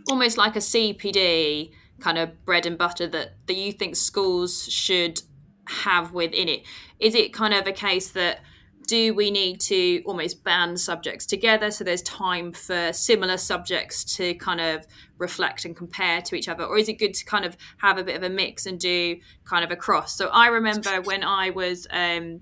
almost like a CPD kind of bread and butter that, that you think schools should have within it? Is it kind of a case that do we need to almost band subjects together? So there's time for similar subjects to kind of reflect and compare to each other or is it good to kind of have a bit of a mix and do kind of a cross so i remember when i was um,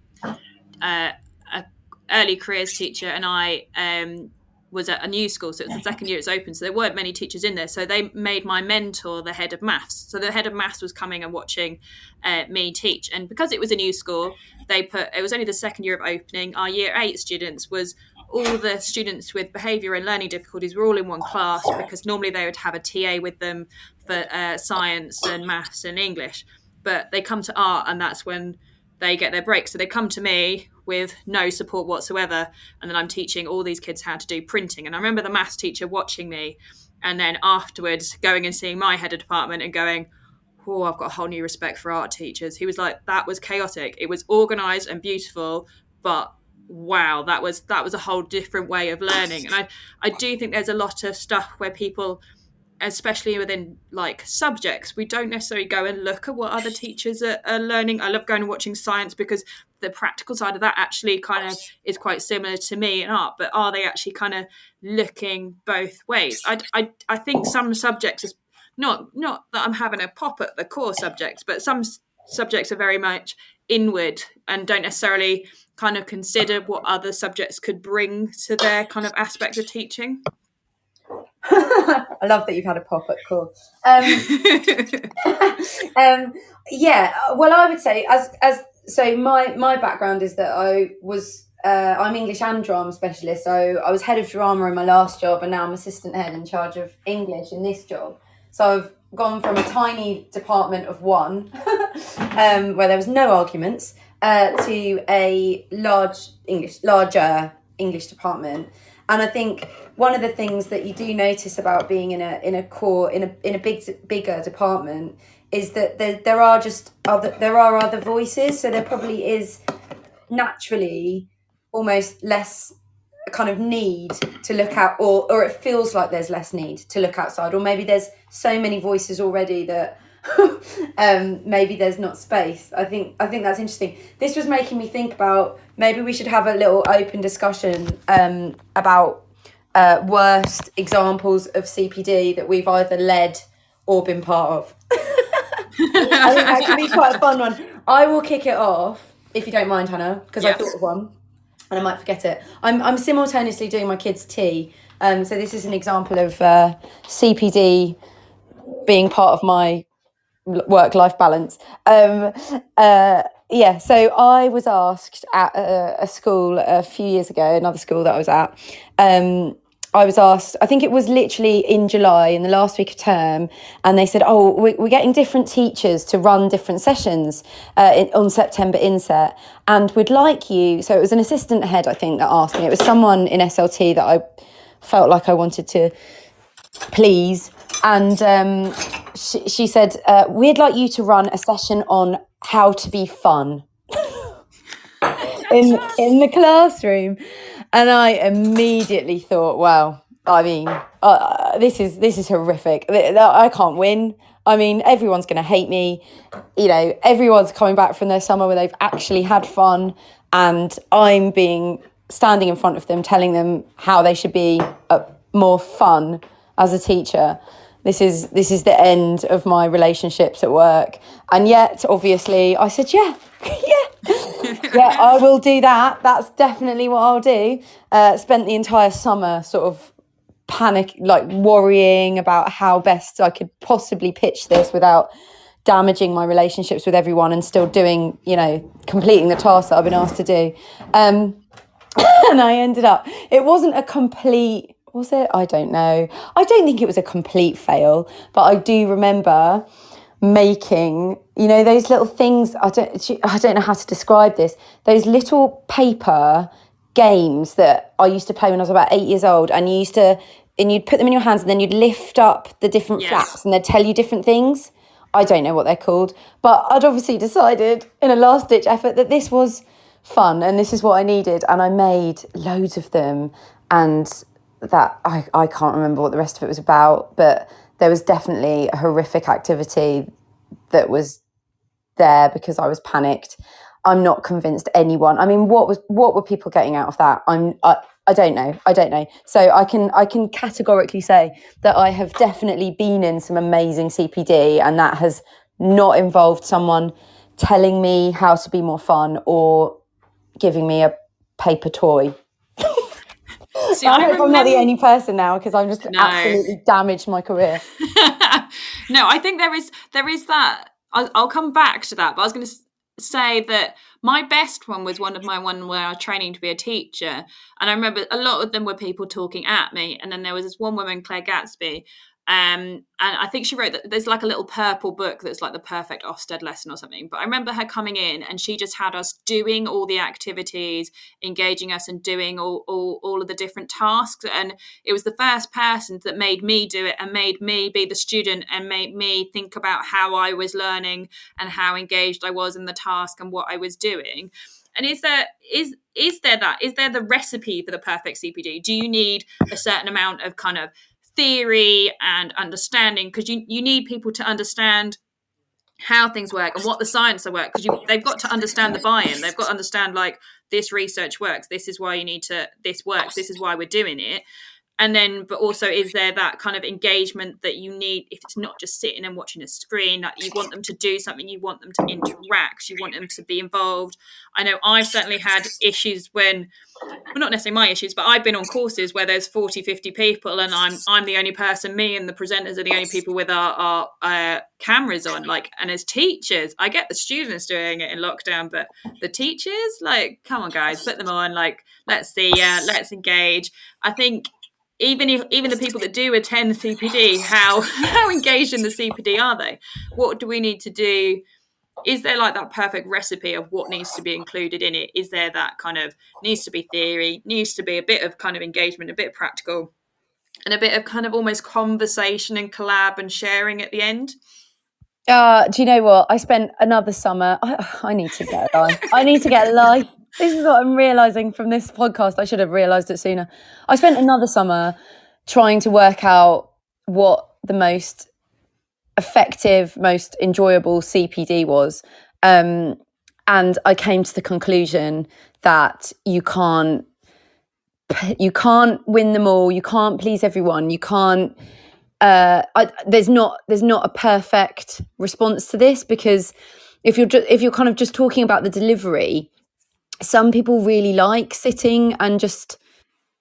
uh, a early careers teacher and i um, was at a new school, so it was the second year it's open, so there weren't many teachers in there. So they made my mentor the head of maths. So the head of maths was coming and watching uh, me teach, and because it was a new school, they put it was only the second year of opening. Our year eight students was all the students with behaviour and learning difficulties were all in one class because normally they would have a TA with them for uh, science and maths and English, but they come to art, and that's when they get their break. So they come to me with no support whatsoever. And then I'm teaching all these kids how to do printing. And I remember the maths teacher watching me and then afterwards going and seeing my head of department and going, Oh, I've got a whole new respect for art teachers. He was like, That was chaotic. It was organized and beautiful, but wow, that was that was a whole different way of learning. And I, I do think there's a lot of stuff where people especially within like subjects we don't necessarily go and look at what other teachers are, are, learning. I love going and watching science because the practical side of that actually kind of is quite similar to me in art but are they actually kind of looking both ways? I, I, I think some subjects is not not that i'm having a pop at the core subjects but some subjects are very much inward and don't necessarily kind of consider what other subjects could bring to their kind of aspect of teaching I love that you've had a pop at cool. Um, um, yeah, well, I would say as as so my my background is that I was uh, I'm English and drama specialist. So I was head of drama in my last job, and now I'm assistant head in charge of English in this job. So I've gone from a tiny department of one, um, where there was no arguments, uh, to a large English larger English department. And I think one of the things that you do notice about being in a in a core in a in a big bigger department is that there, there are just other there are other voices. So there probably is naturally almost less kind of need to look out or or it feels like there's less need to look outside or maybe there's so many voices already that um, maybe there's not space. I think I think that's interesting. This was making me think about maybe we should have a little open discussion um, about uh, worst examples of CPD that we've either led or been part of. I think that could be quite a fun one. I will kick it off if you don't mind, Hannah, because yes. I thought of one and I might forget it. I'm I'm simultaneously doing my kids' tea. Um, so this is an example of uh, CPD being part of my work life balance. Um, uh, yeah, so I was asked at a, a, school a few years ago, another school that I was at. Um, I was asked, I think it was literally in July, in the last week of term, and they said, Oh, we're getting different teachers to run different sessions uh, in, on September inset, and we'd like you. So it was an assistant head, I think, that asked me. It was someone in SLT that I felt like I wanted to please. And um, she, she said, uh, We'd like you to run a session on how to be fun in, in the classroom. And I immediately thought, well, I mean, uh, this is this is horrific. I can't win. I mean, everyone's going to hate me. You know, everyone's coming back from their summer where they've actually had fun, and I'm being standing in front of them, telling them how they should be uh, more fun as a teacher this is this is the end of my relationships at work. And yet obviously i said yeah yeah yeah i will do that. That's definitely what i'll do. Uh, spent the entire summer sort of panic like worrying about how best i could possibly pitch this without damaging my relationships with everyone and still doing you know completing the task that i've been asked to do. Um, and i ended up it wasn't a complete was it? I don't know. I don't think it was a complete fail, but I do remember making you know those little things i don't i don't know how to describe this those little paper games that I used to play when I was about eight years old, and you used to and you'd put them in your hands, and then you'd lift up the different Yes. flaps, and they'd tell you different things. I don't know what they're called, but I'd obviously decided in a last ditch effort that this was fun and this is what I needed, and I made loads of them, and that I, I can't remember what the rest of it was about, but there was definitely a horrific activity that was there because I was panicked. I'm not convinced anyone. I mean, what was what were people getting out of that? I'm I, I don't know. I don't know. So I can I can categorically say that I have definitely been in some amazing CPD and that has not involved someone telling me how to be more fun or giving me a paper toy. See, I hope I'm not the only person now because I've just No. absolutely damaged my career. no, I think there is there is that. I'll, I'll come back to that, but I was going to say that my best one was one of my one where I was training to be a teacher, and I remember a lot of them were people talking at me, and then there was this one woman, Claire Gadsby. Um, and I think she wrote that there's like a little purple book that's like the perfect Ofsted lesson or something. But I remember her coming in and she just had us doing all the activities, engaging us and doing all, all, all of the different tasks. And it was the first person that made me do it and made me be the student and made me think about how I was learning and how engaged I was in the task and what I was doing. And is there is is there that is there the recipe for the perfect CPD? Do you need a certain amount of kind of theory and understanding because you you need people to understand how things work and what the science of work because they've got to understand the buy-in. They've got to understand like this research works this is why you need to this works this is why we're doing it and then but also is there that kind of engagement that you need if it's not just sitting and watching a screen like you want them to do something you want them to interact you want them to be involved? I know i've certainly had issues when well not necessarily my issues but i've been on courses where there's 40 50 people and i'm i'm the only person me and the presenters are the only people with our, our uh, cameras on like and as teachers i get the students doing it in lockdown but the teachers like come on guys put them on like let's see uh, let's engage. I think even if even the people that do attend CPD, how how engaged in the CPD are they? What do we need to do? Is there like that perfect recipe of what needs to be included in it? Is there that kind of needs to be theory, needs to be a bit of kind of engagement, a bit of practical, and a bit of kind of almost conversation and collab and sharing at the end? Uh, do you know what? I spent another summer. I, I need to get life. I need to get a life. This is what I'm realizing from this podcast. I should have realized it sooner. I spent another summer trying to work out what the most effective, most enjoyable CPD was. Um, and I came to the conclusion that you can't you can't win them all. You can't please everyone. You can't uh, I, there's not there's not a perfect response to this because if you're ju- if you're kind of just talking about the delivery, some people really like sitting and just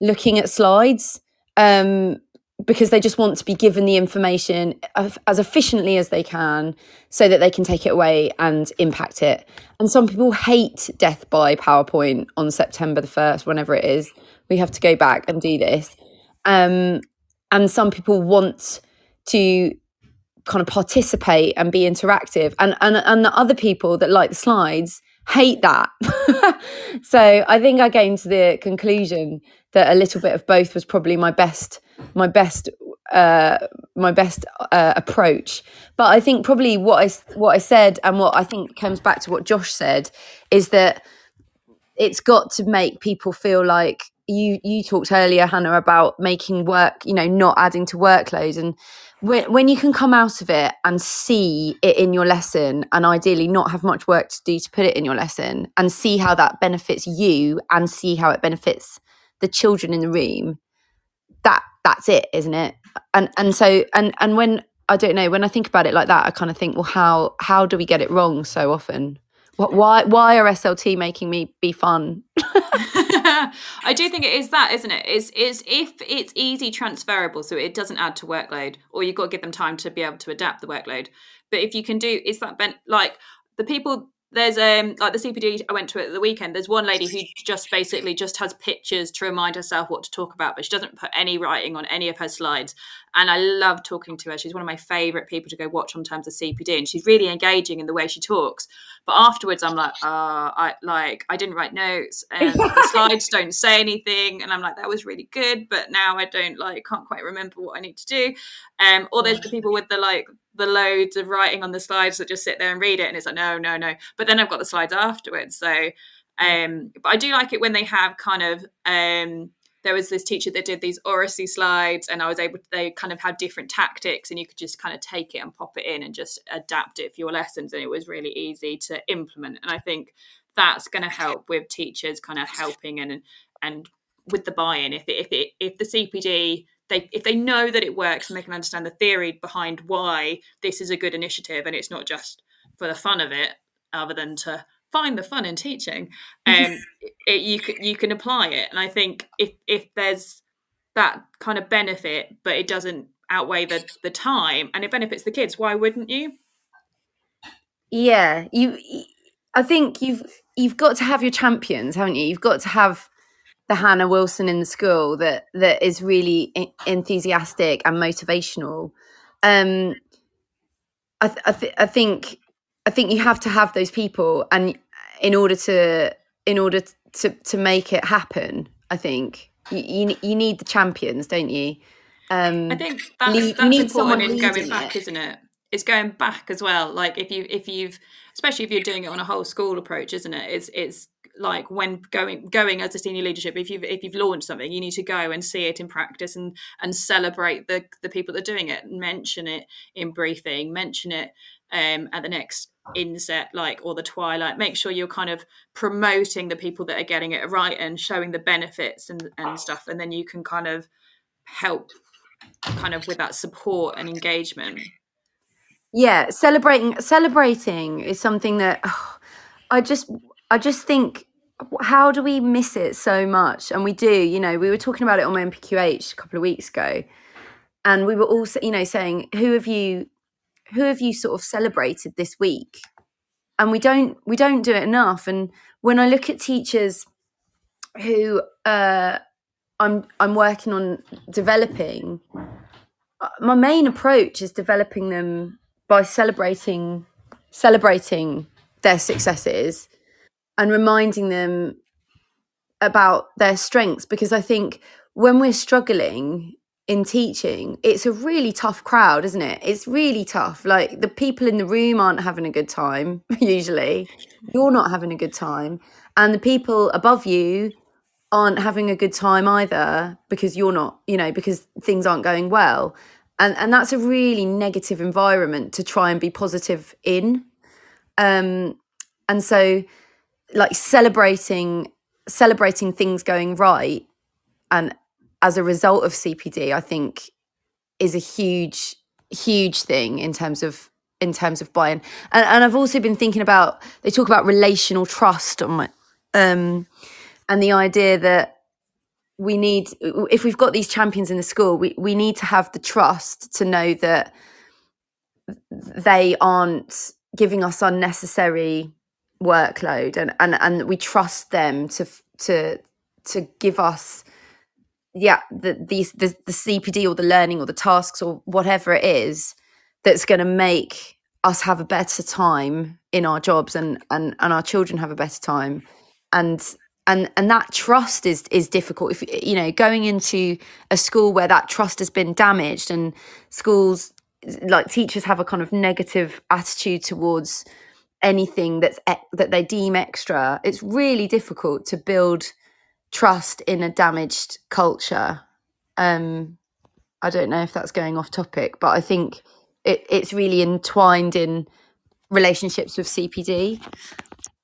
looking at slides um, because they just want to be given the information as efficiently as they can so that they can take it away and impact it. And some people hate death by PowerPoint on September the 1st, whenever it is. We have to go back and do this. Um, and some people want to kind of participate and be interactive and and and the other people that like the slides hate that. So i think i came to the conclusion that a little bit of both was probably my best my best uh my best uh, approach. But i think probably what I what i said and what i think comes back to what josh said is that it's got to make people feel like you you talked earlier hannah about making work you know not adding to workload. And when, when you can come out of it and see it in your lesson and ideally not have much work to do to put it in your lesson and see how that benefits you and see how it benefits the children in the room that that's it isn't it? And and so and and when i don't know when i think about it like that i kind of think well how how do we get it wrong so often why why are slt making me be fun I do think it is that, isn't it? Is is if it's easy transferable, so it doesn't add to workload, or you've got to give them time to be able to adapt the workload. But if you can do, is that ben- like the people there's um like the CPD I went to at the weekend. There's one lady who just basically just has pictures to remind herself what to talk about, but she doesn't put any writing on any of her slides. And I love talking to her. She's one of my favourite people to go watch on terms of CPD, and she's really engaging in the way she talks. But afterwards, I'm like, uh, I like I didn't write notes, and the slides don't say anything, and I'm like, that was really good, but now I don't like can't quite remember what I need to do. Um, or there's the people with the like the loads of writing on the slides that just sit there and read it and it's like no no no. But then i've got the slides afterwards so um but i do like it when they have kind of um there was this teacher that did these oracy slides and i was able to they kind of had different tactics and you could just kind of take it and pop it in and just adapt it for your lessons and it was really easy to implement and i think that's going to help with teachers kind of helping and and with the buy-in. If it, if it, if the cpd they if they know that it works and they can understand the theory behind why this is a good initiative and it's not just for the fun of it other than to find the fun in teaching um it, you can you can apply it. And i think if if there's that kind of benefit but it doesn't outweigh the the time and it benefits the kids why wouldn't you? Yeah you i think you've you've got to have your champions haven't you? You've got to have the Hannah Wilson in the school that that is really enthusiastic and motivational. Um, I, th- I, th- I think I think you have to have those people, and in order to in order to to make it happen, I think you you, you need the champions, don't you? Um, I think that's, lead, that's important in going back, is isn't it? It's going back as well. Like if you if you've especially if you're doing it on a whole school approach, isn't it? It's it's like when going going as a senior leadership if you've if you've launched something you need to go and see it in practice and and celebrate the the people that are doing it. Mention it in briefing mention it um, at the next inset like or the twilight. Make sure you're kind of promoting the people that are getting it right and showing the benefits and, and stuff and then you can kind of help kind of with that support and engagement. Yeah celebrating celebrating is something that oh, i just I just think, how do we miss it so much? And we do, you know, we were talking about it on my NPQH a couple of weeks ago. And we were also, you know, saying, who have you, who have you sort of celebrated this week? And we don't, we don't do it enough. And when I look at teachers who uh, I'm, I'm working on developing, uh, my main approach is developing them by celebrating, celebrating their successes and reminding them about their strengths because I think when we're struggling in teaching, it's a really tough crowd, isn't it? It's really tough. Like the people in the room aren't having a good time, usually. You're not having a good time. And the people above you aren't having a good time either because you're not, you know, because things aren't going well. And and that's a really negative environment to try and be positive in. Um and so like celebrating celebrating things going right and as a result of CPD I think is a huge huge thing in terms of in terms of buy-in and, and I've also been thinking about they talk about relational trust on my um and the idea that we need if we've got these champions in the school we, we need to have the trust to know that they aren't giving us unnecessary workload and and and we trust them to to to give us yeah the these the, the cpd or the learning or the tasks or whatever it is that's going to make us have a better time in our jobs and and and our children have a better time. And and and that trust is is difficult. If you know going into a school where that trust has been damaged and schools like teachers have a kind of negative attitude towards anything that's that they deem extra it's really difficult to build trust in a damaged culture. Um i don't know if that's going off topic but i think it, it's really entwined in relationships with cpd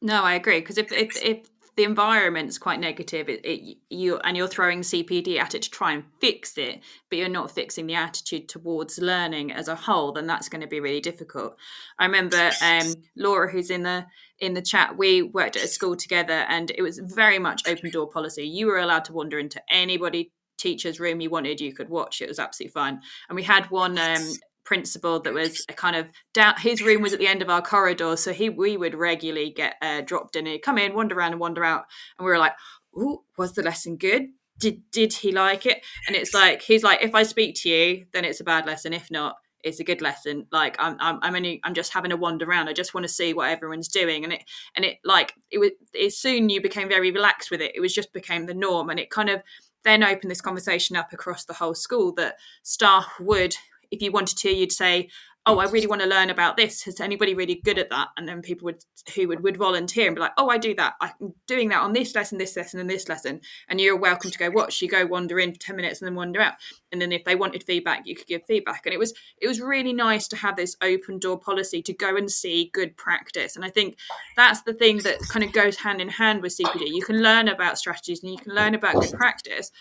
no i agree because if, if if the environment's quite negative. It, it, you and you're throwing cpd at it to try and fix it but you're not fixing the attitude towards learning as a whole then that's going to be really difficult. I remember um, laura who's in the in the chat we worked at a school together and it was very much open door policy. You were allowed to wander into anybody teacher's room you wanted you could watch it was absolutely fine. And we had one um, principal that was a kind of down his room was at the end of our corridor so he we would regularly get uh, dropped in he'd come in wander around and wander out and we were like oh was the lesson good? Did did he like it? And it's like he's like if i speak to you then it's a bad lesson. If not it's a good lesson. Like i'm i'm, I'm only i'm just having a wander around. I just want to see what everyone's doing and it and it like it was it soon you became very relaxed with it. It was just became the norm and it kind of then opened this conversation up across the whole school that staff would if you wanted to, you'd say, oh i really want to learn about this is anybody really good at that? And then people would who would, would volunteer and be like oh i do that. I'm doing that on this lesson this lesson and this lesson. And you're welcome to go watch. You go wander in for 10 minutes and then wander out. And then if they wanted feedback you could give feedback. And it was it was really nice to have this open door policy to go and see good practice. And i think that's the thing that kind of goes hand in hand with cpd you can learn about strategies and you can learn about good practice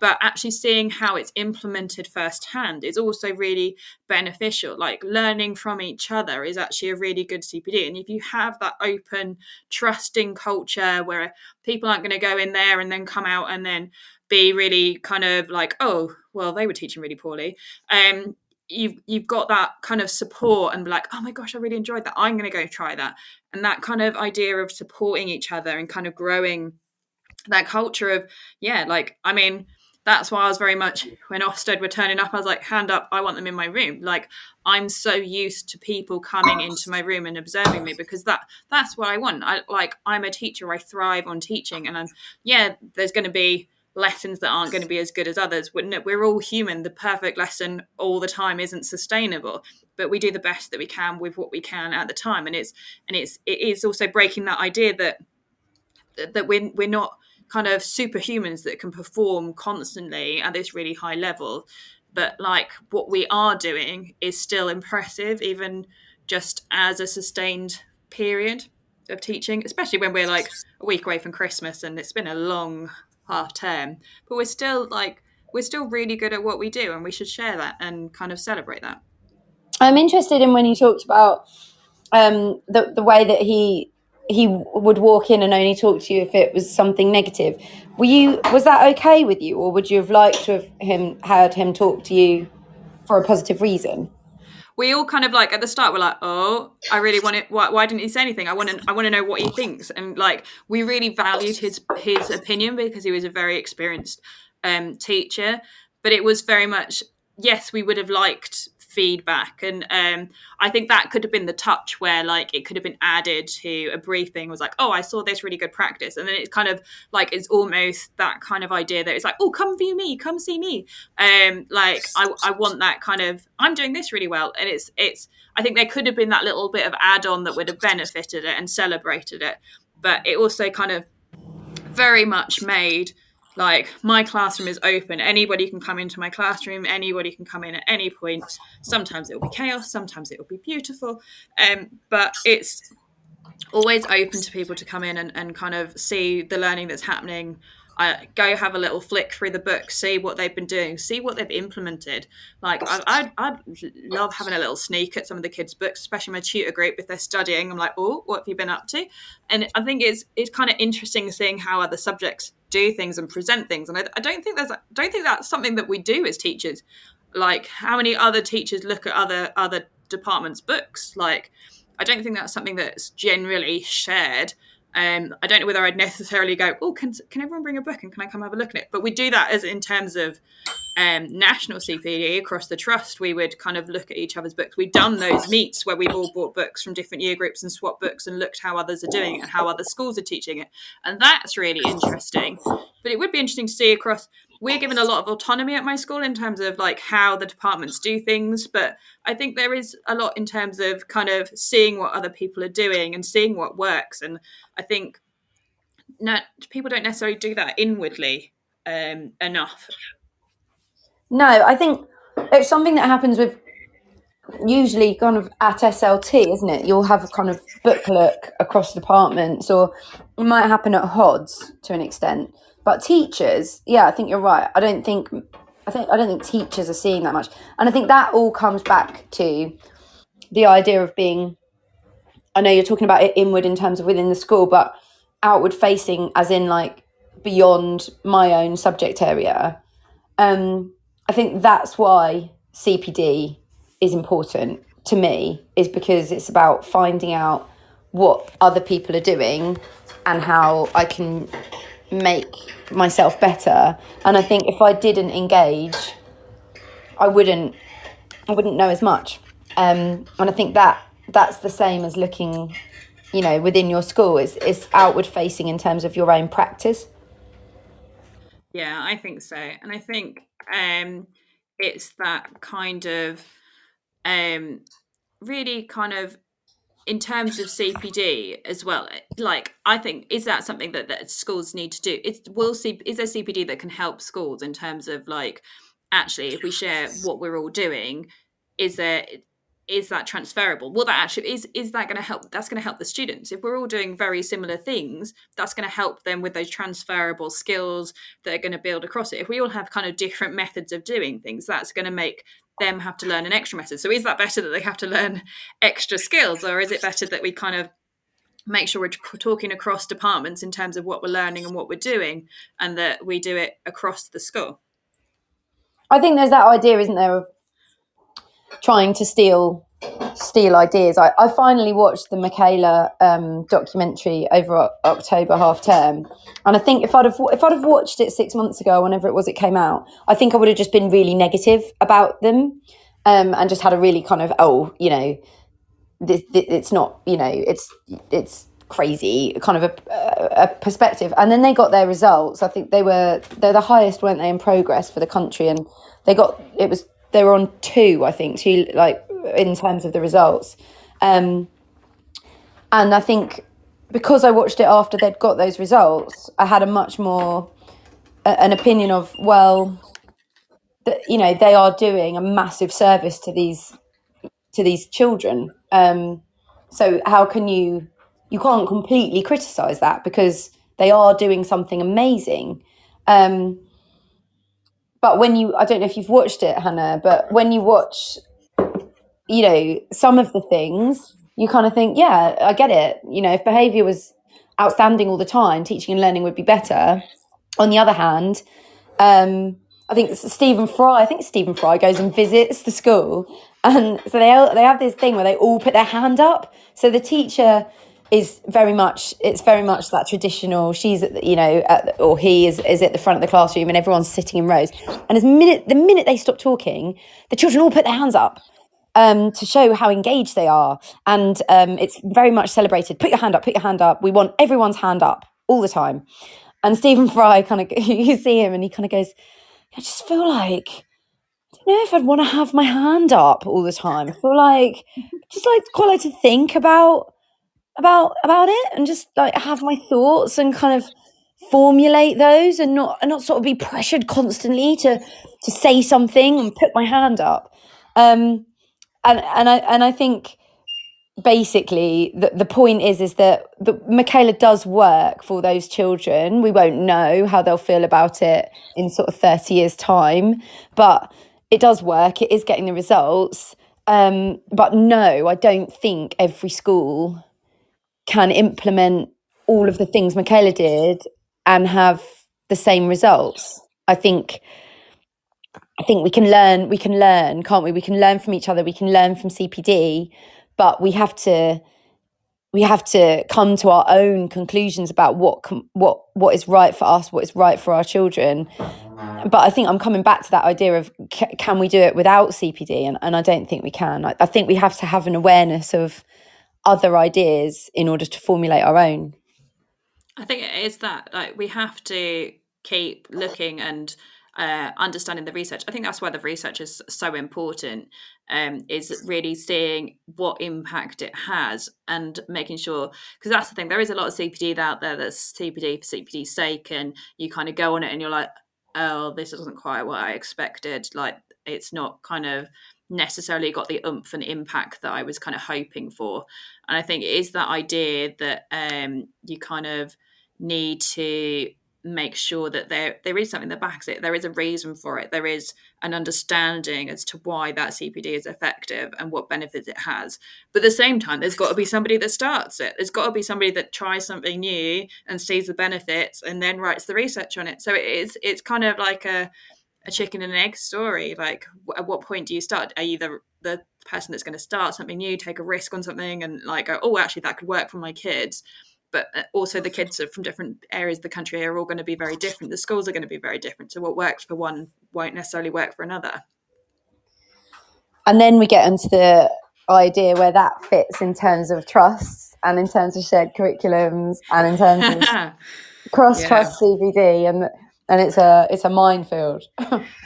but actually seeing how it's implemented firsthand is also really beneficial. Like learning from each other is actually a really good CPD. And if you have that open, trusting culture where people aren't going to go in there and then come out and then be really kind of like, oh, well, they were teaching really poorly. Um, you've you've got that kind of support and like, oh my gosh, I really enjoyed that. I'm going to go try that. And that kind of idea of supporting each other and kind of growing that culture of yeah, like I mean that's why I was very much when Ofsted were turning up, I was like, hand up, I want them in my room. Like I'm so used to people coming into my room and observing me because that that's what I want. I like I'm a teacher, I thrive on teaching and I'm yeah, there's gonna be lessons that aren't going to be as good as others. We're, we're all human. The perfect lesson all the time isn't sustainable, but we do the best that we can with what we can at the time. And it's and it's it is also breaking that idea that that we're we're not kind of superhumans that can perform constantly at this really high level. But like what we are doing is still impressive, even just as a sustained period of teaching, especially when we're like a week away from Christmas and it's been a long half term. But we're still like, we're still really good at what we do and we should share that and kind of celebrate that. I'm interested in when you talked about um, the, the way that he he would walk in and only talk to you if it was something negative. Were you was that okay with you, or would you have liked to have him had him talk to you for a positive reason? We all kind of like at the start we're like, oh, I really want it. Why, why didn't he say anything? I want to I want to know what he thinks, and like we really valued his his opinion because he was a very experienced um, teacher. But it was very much yes, we would have liked feedback. And um, i think that could have been the touch where like it could have been added to a briefing was like oh i saw this really good practice. And then it's kind of like it's almost that kind of idea that it's like oh come view me come see me. Um like i, I want that kind of i'm doing this really well. And it's it's i think there could have been that little bit of add-on that would have benefited it and celebrated it. But it also kind of very much made like my classroom is open anybody can come into my classroom anybody can come in at any point sometimes it will be chaos sometimes it will be beautiful um, but it's always open to people to come in and, and kind of see the learning that's happening I go have a little flick through the book, see what they've been doing, see what they've implemented. Like I, I'd, I'd love having a little sneak at some of the kids' books, especially my tutor group if they're studying. I'm like, oh, what have you been up to? And I think it's it's kind of interesting seeing how other subjects do things and present things. And I, I don't think there's I don't think that's something that we do as teachers. Like how many other teachers look at other other departments' books? Like I don't think that's something that's generally shared. Um, I don't know whether I'd necessarily go, oh, can, can everyone bring a book and can I come have a look at it? But we do that as in terms of um, national CPD across the trust. We would kind of look at each other's books. We've done those meets where we've all bought books from different year groups and swapped books and looked how others are doing and how other schools are teaching it. And that's really interesting. But it would be interesting to see across we're given a lot of autonomy at my school in terms of like how the departments do things but i think there is a lot in terms of kind of seeing what other people are doing and seeing what works and i think not, people don't necessarily do that inwardly um, enough no i think it's something that happens with usually kind of at SLT, isn't it? You'll have a kind of book look across departments, or it might happen at HODs to an extent. But teachers, yeah, I think you're right. I don't think I think I don't think teachers are seeing that much. And I think that all comes back to the idea of being I know you're talking about it inward in terms of within the school, but outward facing as in like beyond my own subject area. Um I think that's why CPD is important to me is because it's about finding out what other people are doing and how I can make myself better. And I think if I didn't engage, I wouldn't I wouldn't know as much. Um, and I think that that's the same as looking, you know, within your school. It's it's outward facing in terms of your own practice. Yeah, I think so. And I think um, it's that kind of um, really kind of in terms of CPD as well, like I think is that something that, that schools need to do? It's will see is there CPD that can help schools in terms of like actually if we share what we're all doing, is there is that transferable? Well, that actually is is that going to help? That's going to help the students. If we're all doing very similar things, that's going to help them with those transferable skills that are going to build across it. If we all have kind of different methods of doing things, that's going to make them have to learn an extra method. So is that better that they have to learn extra skills, or is it better that we kind of make sure we're talking across departments in terms of what we're learning and what we're doing, and that we do it across the school? I think there's that idea, isn't there, of trying to steal steal ideas. I, I finally watched the Michaela um, documentary over October half term, and I think if I'd have if I'd have watched it six months ago, whenever it was it came out, I think I would have just been really negative about them, um, and just had a really kind of oh you know, this, this, it's not you know it's it's crazy kind of a, a, perspective. And then they got their results. I think they were they're the highest weren't they in progress for the country. And they got it was they were on two i think two like in terms of the results. Um, and I think because I watched it after they'd got those results, I had a much more an opinion of well, that you know they are doing a massive service to these to these children. Um, so how can you you can't completely criticize that because they are doing something amazing. Um, but when you, I don't know if you've watched it, Hannah, but when you watch you know, some of the things you kind of think, yeah, I get it. You know, if behavior was outstanding all the time, teaching and learning would be better. On the other hand, um, I think Stephen Fry. I think Stephen Fry goes and visits the school, and so they all, they have this thing where they all put their hand up. So the teacher is very much it's very much that traditional. She's at the, you know, the, or he is is at the front of the classroom, and everyone's sitting in rows. And as minute the minute they stop talking, the children all put their hands up um, to show how engaged they are. And um, it's very much celebrated. Put your hand up, put your hand up. We want everyone's hand up all the time. And Stephen Fry kind of, you see him and he kind of goes, I just feel like, I don't know if I'd want to have my hand up all the time. I feel like, just like quite like to think about, about, about it and just like have my thoughts and kind of formulate those and not, and not sort of be pressured constantly to, to say something and put my hand up. Um, and and I and I think basically the, the point is is that the, Michaela does work for those children. We won't know how they'll feel about it in sort of 30 years time, but it does work. It is getting the results. Um, but no, I don't think every school can implement all of the things Michaela did and have the same results. I think I think we can learn, we can learn, can't we? We can learn from each other, we can learn from CPD, but we have to we have to come to our own conclusions about what what what is right for us, what is right for our children. But I think I'm coming back to that idea of can we do it without CPD, and, and I don't think we can. I, I think we have to have an awareness of other ideas in order to formulate our own. I think it is that like we have to keep looking and uh, understanding the research. I think that's why the research is so important. Um, is really seeing what impact it has and making sure because that's the thing. There is a lot of CPD out there that's CPD for CPD's sake, and you kind of go on it and you're like, oh, this isn't quite what I expected. Like it's not kind of necessarily got the oomph and impact that I was kind of hoping for. And I think it is that idea that um, you kind of need to make sure that there there is something that backs it there is a reason for it there is an understanding as to why that cpd is effective and what benefits it has. But at the same time there's got to be somebody that starts it. There's got to be somebody that tries something new and sees the benefits and then writes the research on it. So it is it's kind of like a a chicken and an egg story. Like, at what point do you start? Are you the the person that's going to start something new, take a risk on something, and like go, oh, actually, that could work for my kids? But uh, also, the kids from different areas of the country are all going to be very different. The schools are going to be very different. So, what works for one won't necessarily work for another. And then we get into the idea where that fits in terms of trusts and in terms of shared curriculums and in terms of cross trust yeah. CPD and and it's a it's a minefield.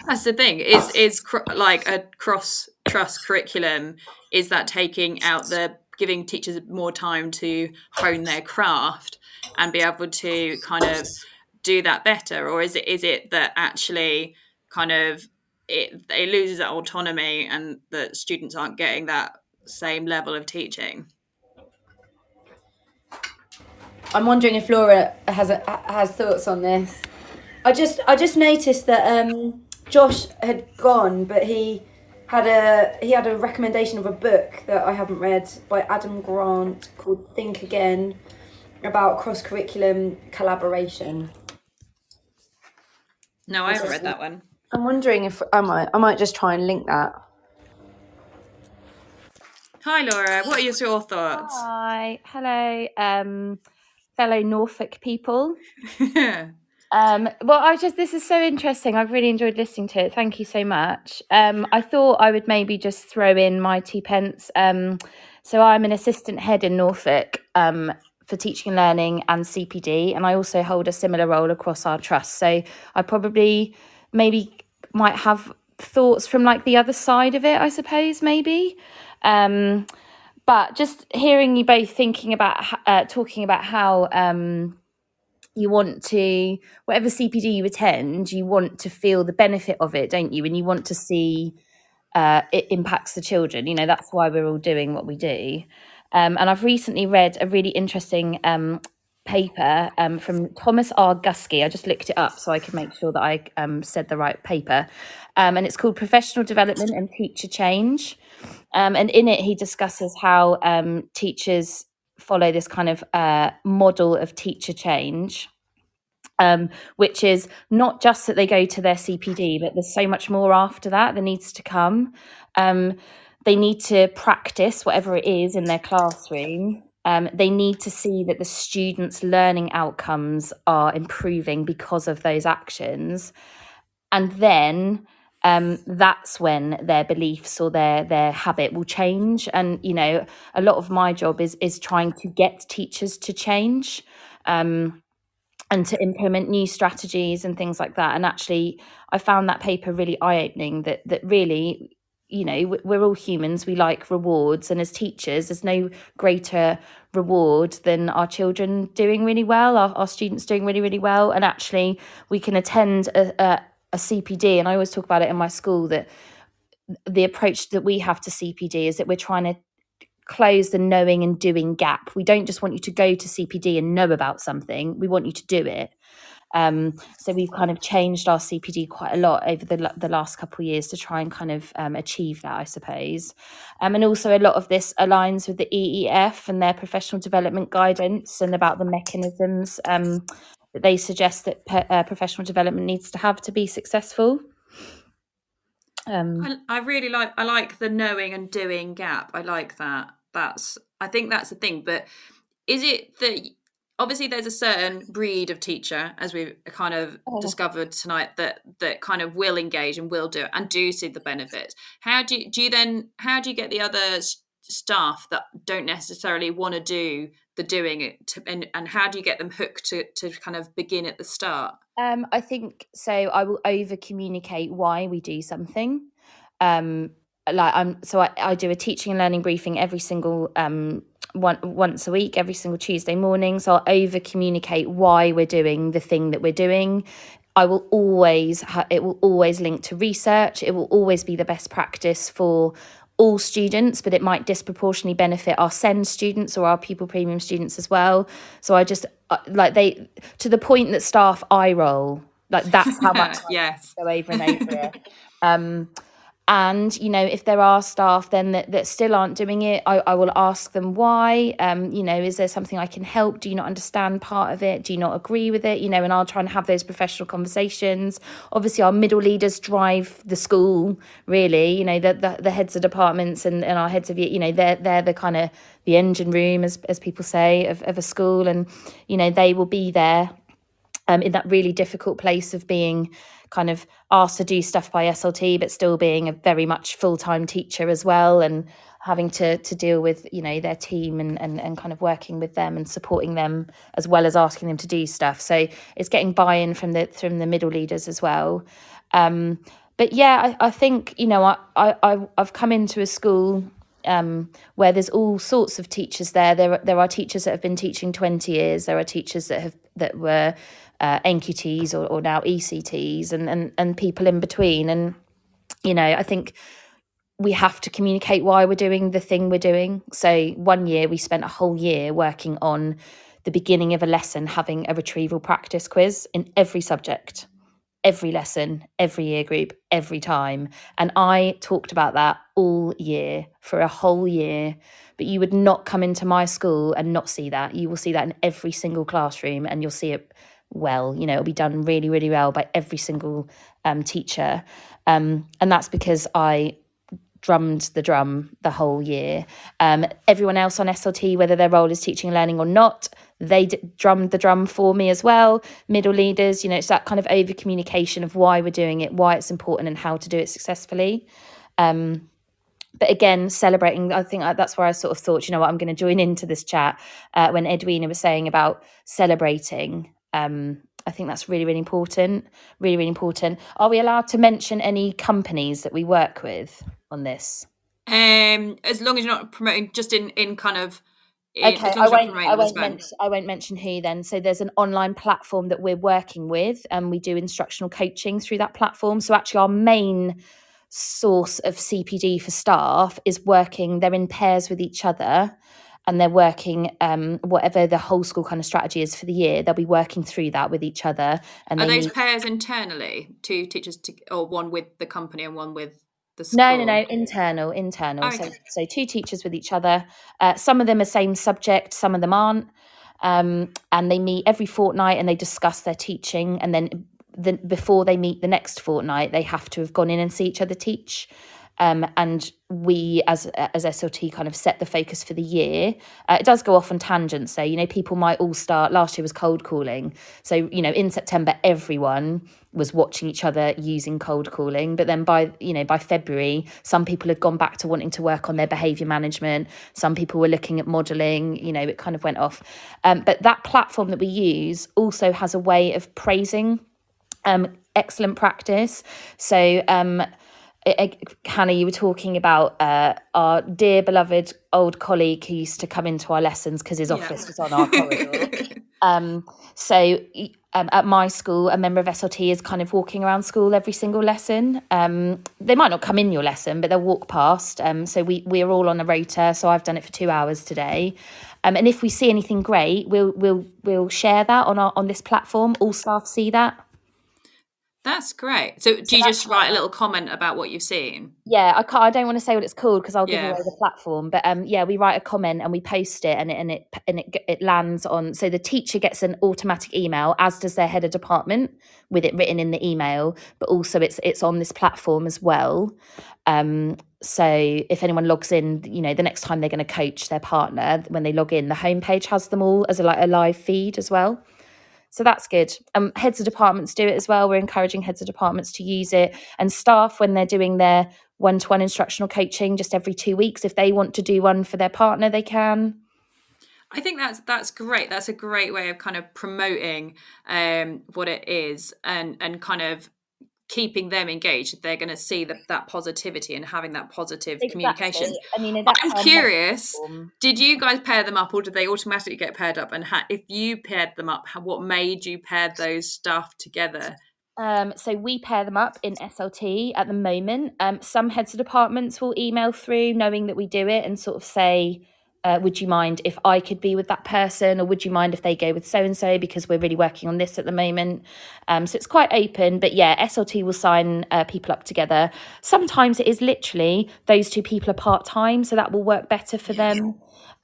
That's the thing. Is is cr- like a cross trust curriculum? Is that taking out the giving teachers more time to hone their craft and be able to kind of do that better, or is it is it that actually kind of it it loses that autonomy and that students aren't getting that same level of teaching? I'm wondering if Laura has a, has thoughts on this. I just I just noticed that um, Josh had gone, but he had a he had a recommendation of a book that I haven't read by Adam Grant called Think Again about cross curriculum collaboration. No, I haven't read that one. I'm wondering if I might I might just try and link that. Hi Laura, what are your thoughts? Hi, hello, um, fellow Norfolk people. Um, well, I just this is so interesting. I've really enjoyed listening to it. Thank you so much. Um, I thought I would maybe just throw in my two pence. Um, so I'm an assistant head in Norfolk um, for teaching and learning and CPD, and I also hold a similar role across our trust. So I probably maybe might have thoughts from like the other side of it. I suppose maybe. Um, but just hearing you both thinking about uh, talking about how um, you want to whatever cpd you attend you want to feel the benefit of it don't you? And you want to see uh, it impacts the children. You know that's why we're all doing what we do. Um, and i've recently read a really interesting um, paper um, from thomas r. Guskey i just looked it up so i can make sure that i um, said the right paper. Um, and it's called professional development and teacher change. Um, and in it he discusses how teachers follow this kind of uh, model of teacher change. Um, which is not just that they go to their CPD, but there's so much more after that that needs to come. Um, they need to practice whatever it is in their classroom. Um, they need to see that the students' learning outcomes are improving because of those actions. And then um, that's when their beliefs or their their habit will change. And you know, a lot of my job is is trying to get teachers to change. Um, and to implement new strategies and things like that. And actually, I found that paper really eye opening. That that really, you know, we're all humans. We like rewards, and as teachers, there's no greater reward than our children doing really well, our, our students doing really really well. And actually, we can attend a, a a CPD, and I always talk about it in my school that the approach that we have to CPD is that we're trying to close the knowing and doing gap. We don't just want you to go to CPD and know about something, we want you to do it. Um, so we've kind of changed our CPD quite a lot over the the last couple of years to try and kind of um, achieve that, I suppose. Um, and also a lot of this aligns with the EEF and their professional development guidance and about the mechanisms um, that they suggest that uh, professional development needs to have to be successful. Um, I, I really like I like the knowing and doing gap. I like that. That's I think that's the thing. But is it that obviously there's a certain breed of teacher as we've kind of oh. discovered tonight that that kind of will engage and will do it and do see the benefits how do you do you then how do you get the other staff that don't necessarily want to do the doing it to, and, and how do you get them hooked to, to kind of begin at the start? Um, i think so i will over communicate why we do something. Um, like i'm so I, I do a teaching and learning briefing every single um one once a week every single tuesday morning. So i'll over communicate why we're doing the thing that we're doing. I will always ha- it will always link to research. It will always be the best practice for all students, but it might disproportionately benefit our SEND students or our pupil premium students as well. So I just uh, like they to the point that staff eye roll. Like that's how much yes go over and over it. Um, and you know if there are staff then that, that still aren't doing it I, I will ask them why. Um, you know is there something i can help? Do you not understand part of it? Do you not agree with it? You know and i'll try and have those professional conversations. Obviously our middle leaders drive the school really. You know the, the, the heads of departments and, and our heads of you know they're they're the kind of the engine room as, as people say of, of a school. And you know they will be there um, in that really difficult place of being kind of asked to do stuff by SLT, but still being a very much full time teacher as well, and having to to deal with you know their team and, and and kind of working with them and supporting them as well as asking them to do stuff. So it's getting buy in from the from the middle leaders as well. Um, but yeah, I, I think you know I, I I've come into a school um, where there's all sorts of teachers there. There there are teachers that have been teaching 20 years. There are teachers that have that were uh, NQTs or, or now ECTs and, and and people in between. And you know, I think we have to communicate why we're doing the thing we're doing. So one year we spent a whole year working on the beginning of a lesson having a retrieval practice quiz in every subject every lesson, every year group, every time. And I talked about that all year for a whole year. But you would not come into my school and not see that. You will see that in every single classroom and you'll see it well. You know, it'll be done really, really well by every single um, teacher. Um, and that's because I drummed the drum the whole year. Um, everyone else on SLT, whether their role is teaching and learning or not, they d- drummed the drum for me as well. Middle leaders, you know, it's that kind of over communication of why we're doing it, why it's important, and how to do it successfully. Um, but again, celebrating, I think uh, that's where I sort of thought, you know what, I'm going to join into this chat uh, when Edwina was saying about celebrating um, I think that's really, really important. Really, really important. Are we allowed to mention any companies that we work with on this? Um, as long as you're not promoting, just in in kind of. Okay, I won't. I won't, mention, I won't mention who then. So there's an online platform that we're working with, and we do instructional coaching through that platform. So actually, our main source of CPD for staff is working. They're in pairs with each other and they're working um, whatever the whole school kind of strategy is for the year. They'll be working through that with each other. And are those meet... pairs internally, two teachers, to, or one with the company and one with the school? No, no, no, internal, internal. Oh, okay. So, so two teachers with each other. Uh, some of them are same subject, some of them aren't. Um, and they meet every fortnight and they discuss their teaching. And then the, before they meet the next fortnight, they have to have gone in and see each other teach. Um, and we as as SLT kind of set the focus for the year. Uh, it does go off on tangents, so you know people might all start. Last year was cold calling, so you know in September everyone was watching each other using cold calling, but then by you know by February some people had gone back to wanting to work on their behaviour management. Some people were looking at modelling. You know it kind of went off, um, but that platform that we use also has a way of praising um, excellent practice. So. Um, Hannah, you were talking about uh, our dear beloved old colleague who used to come into our lessons because his office yeah. was on our corridor. um, so um, at my school, a member of SLT is kind of walking around school every single lesson. Um, they might not come in your lesson, but they'll walk past. Um, so we we're all on a rota. So I've done it for two hours today. Um, and if we see anything great, we'll we'll we'll share that on our on this platform. All staff see that. That's great. So, do so you just write a little comment about what you've seen? Yeah, I can't. I don't want to say what it's called because I'll give yeah. away the platform. But um, yeah, we write a comment and we post it, and it and it and it it lands on. So the teacher gets an automatic email, as does their head of department, with it written in the email. But also, it's it's on this platform as well. Um, so if anyone logs in, you know, the next time they're going to coach their partner, when they log in, the homepage has them all as a like a live feed as well. So that's good. Um, heads of departments do it as well. We're encouraging heads of departments to use it, and staff when they're doing their one-to-one instructional coaching just every two weeks. If they want to do one for their partner, they can. I think that's that's great. That's a great way of kind of promoting um, what it is and and kind of keeping them engaged they're going to see that, that positivity and having that positive exactly. communication i mean i'm curious did you guys pair them up or did they automatically get paired up and ha- if you paired them up what made you pair those staff together um, so we pair them up in SLT at the moment. Um, some heads of departments will email through knowing that we do it and sort of say, uh, would you mind if I could be with that person, or would you mind if they go with so and so because we're really working on this at the moment? Um, so it's quite open, but yeah, SLT will sign uh, people up together. Sometimes it is literally those two people are part time, so that will work better for them.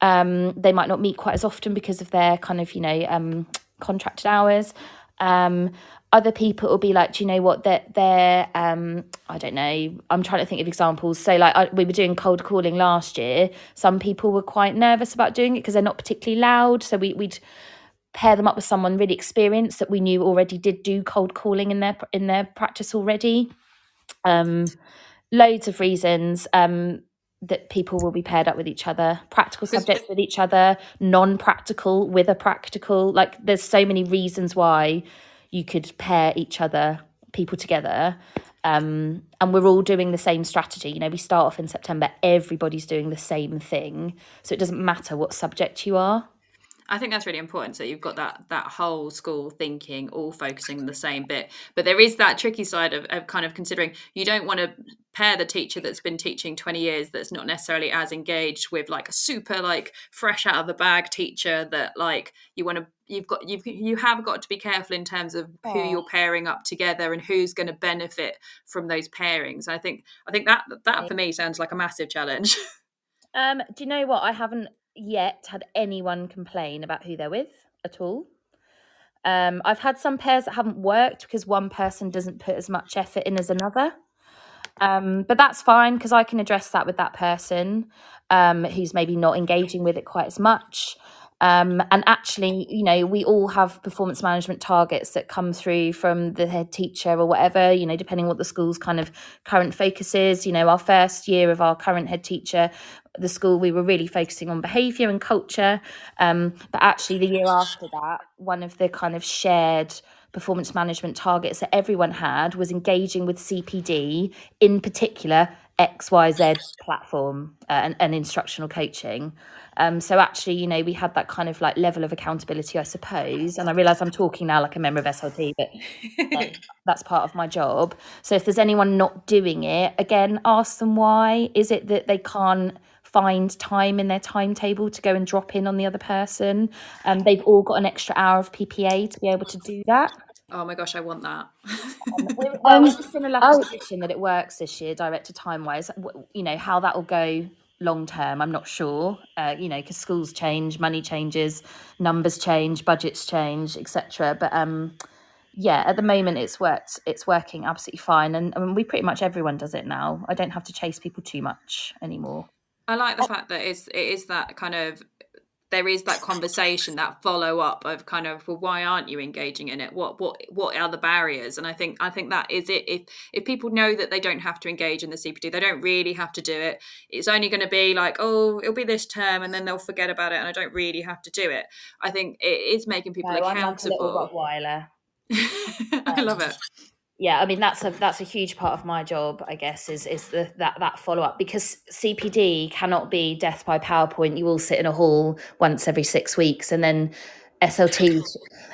Um, they might not meet quite as often because of their kind of you know um, contracted hours. Um, other people will be like, do you know what? That they're, they're um, I don't know. I'm trying to think of examples. So, like, I, we were doing cold calling last year. Some people were quite nervous about doing it because they're not particularly loud. So we, we'd pair them up with someone really experienced that we knew already did do cold calling in their in their practice already. Um, loads of reasons. Um, that people will be paired up with each other practical subjects with each other non-practical with a practical like there's so many reasons why you could pair each other people together um, and we're all doing the same strategy. You know we start off in september everybody's doing the same thing. So it doesn't matter what subject you are I think that's really important. So you've got that that whole school thinking, all focusing on the same bit. But there is that tricky side of, of kind of considering you don't want to pair the teacher that's been teaching 20 years that's not necessarily as engaged with like a super like fresh out of the bag teacher that like you want to you've got you've you have got to be careful in terms of who oh. you're pairing up together and who's going to benefit from those pairings. I think I think that that for me sounds like a massive challenge. Um, do you know what? I haven't yet had anyone complain about who they're with at all. Um, I've had some pairs that haven't worked because one person doesn't put as much effort in as another. Um, but that's fine because I can address that with that person um, who's maybe not engaging with it quite as much. Um, and actually, you know, we all have performance management targets that come through from the head teacher or whatever, you know, depending what the school's kind of current focus is. You know, our first year of our current head teacher, the school, we were really focusing on behaviour and culture. Um, but actually, the year after that, one of the kind of shared performance management targets that everyone had was engaging with CPD, in particular, XYZ platform uh, and, and instructional coaching. Um, so actually, you know, we had that kind of like level of accountability, I suppose. And I realise I'm talking now like a member of SLT, but um, that's part of my job. So if there's anyone not doing it, again, ask them why. Is it that they can't find time in their timetable to go and drop in on the other person? Um, they've all got an extra hour of PPA to be able to do that. Oh my gosh, I want that. um, we're, um, just in a lucky oh. position that it works this year, director time wise. You know how that will go long term i'm not sure uh, you know because schools change money changes numbers change budgets change etc but um yeah at the moment it's worked it's working absolutely fine and I mean, we pretty much everyone does it now i don't have to chase people too much anymore i like the fact that it's it is that kind of there is that conversation that follow up of kind of well why aren't you engaging in it? What what what are the barriers? And i think i think that is it. If if people know that they don't have to engage in the cpd they don't really have to do it. It's only going to be like oh it'll be this term and then they'll forget about it and i don't really have to do it. I think it is making people no, accountable. I'm like i love it yeah i mean that's a that's a huge part of my job i guess is is the that that follow-up. Because cpd cannot be death by powerpoint. You all sit in a hall once every six weeks and then slt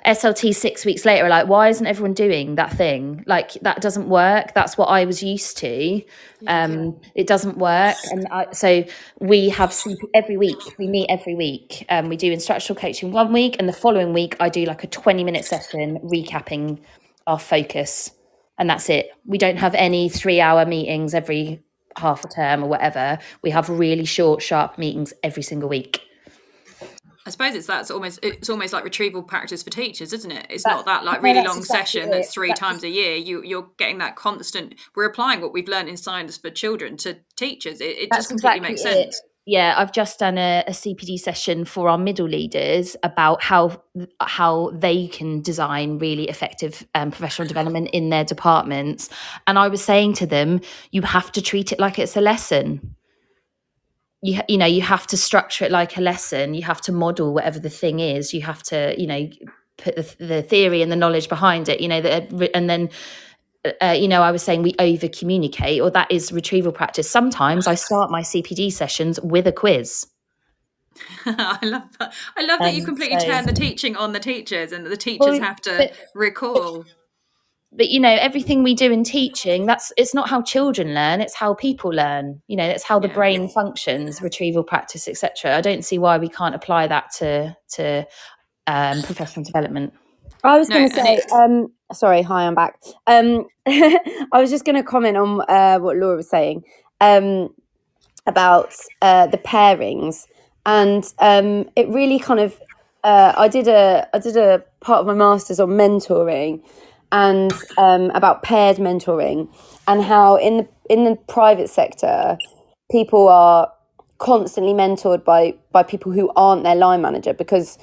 slt six weeks later like why isn't everyone doing that thing? Like that doesn't work. That's what i was used to. Um it doesn't work. And I, so we have CP, every week we meet every week. Um we do instructional coaching one week and the following week i do like a 20 minute session recapping our focus and that's it. We don't have any three hour meetings every half a term or whatever. We have really short, sharp meetings every single week. I suppose it's that's almost it's almost like retrieval practice for teachers, isn't it? It's that's, not that like really long exactly session that's three that's times a year. You you're getting that constant. We're applying what we've learned in science for children to teachers. It, it just completely exactly makes sense. Yeah i've just done a, a, cpd session for our middle leaders about how how they can design really effective um, professional development in their departments. And i was saying to them you have to treat it like it's a lesson. You, you know you have to structure it like a lesson. You have to model whatever the thing is. You have to you know put the, the theory and the knowledge behind it you know that and then uh, you know, I was saying we over communicate, or that is retrieval practice. Sometimes I start my CPD sessions with a quiz. I love that. I love that you completely so, turn the teaching on the teachers, and the teachers well, have to but, recall. but you know everything we do in teaching that's it's not how children learn it's how people learn you know that's how the yeah. brain functions retrieval practice etc i don't see why we can't apply that to to um, professional development i was going to say um, sorry hi i'm back. Um, i was just going to comment on uh, what laura was saying um, about uh, the pairings. And um, it really kind of uh, i did a i did a part of my masters on mentoring and um, about paired mentoring and how in the in the private sector people are constantly mentored by by people who aren't their line manager because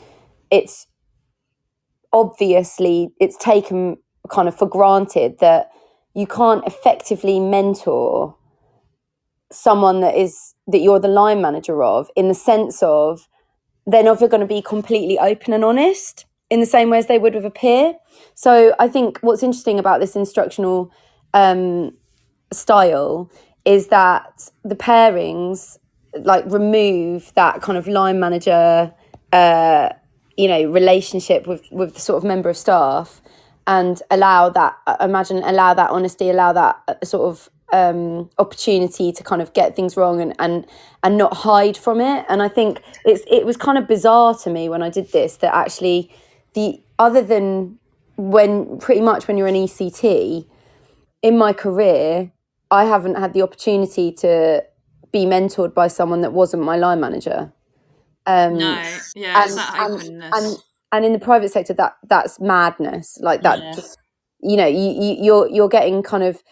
it's obviously it's taken kind of for granted that you can't effectively mentor someone that is that you're the line manager of in the sense of they're never going to be completely open and honest in the same way as they would with a peer. So I think what's interesting about this instructional um, style is that the pairings like remove that kind of line manager, uh, you know, relationship with with the sort of member of staff, and allow that imagine allow that honesty, allow that uh, sort of um, opportunity to kind of get things wrong and and and not hide from it. And I think it's it was kind of bizarre to me when I did this that actually the other than when pretty much when you're an ECT in my career, I haven't had the opportunity to be mentored by someone that wasn't my line manager. Um, no, yeah, and, that. And, and, and in the private sector, that that's madness. Like that, yeah. just you know, you, you you're you're getting kind of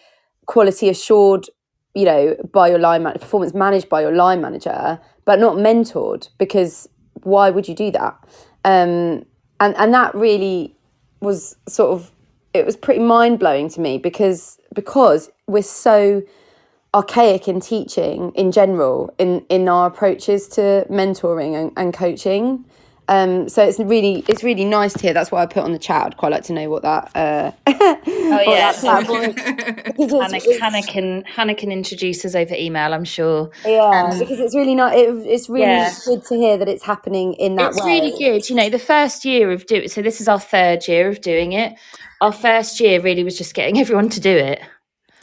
quality assured, you know, by your line manager, performance managed by your line manager, but not mentored because why would you do that? Um, and and that really was sort of it was pretty mind blowing to me because because we're so archaic in teaching in general in in our approaches to mentoring and, and coaching um, so it's really it's really nice to hear. That's why I put on the chat. I'd quite like to know what that. Uh, oh yeah, Hannah, Hannah, can Hannah can introduce us over email. I'm sure. Yeah, um, because it's really not. It, it's really yeah. good to hear that it's happening in that it's way. really good. You know, the first year of doing. So this is our third year of doing it. Our first year really was just getting everyone to do it.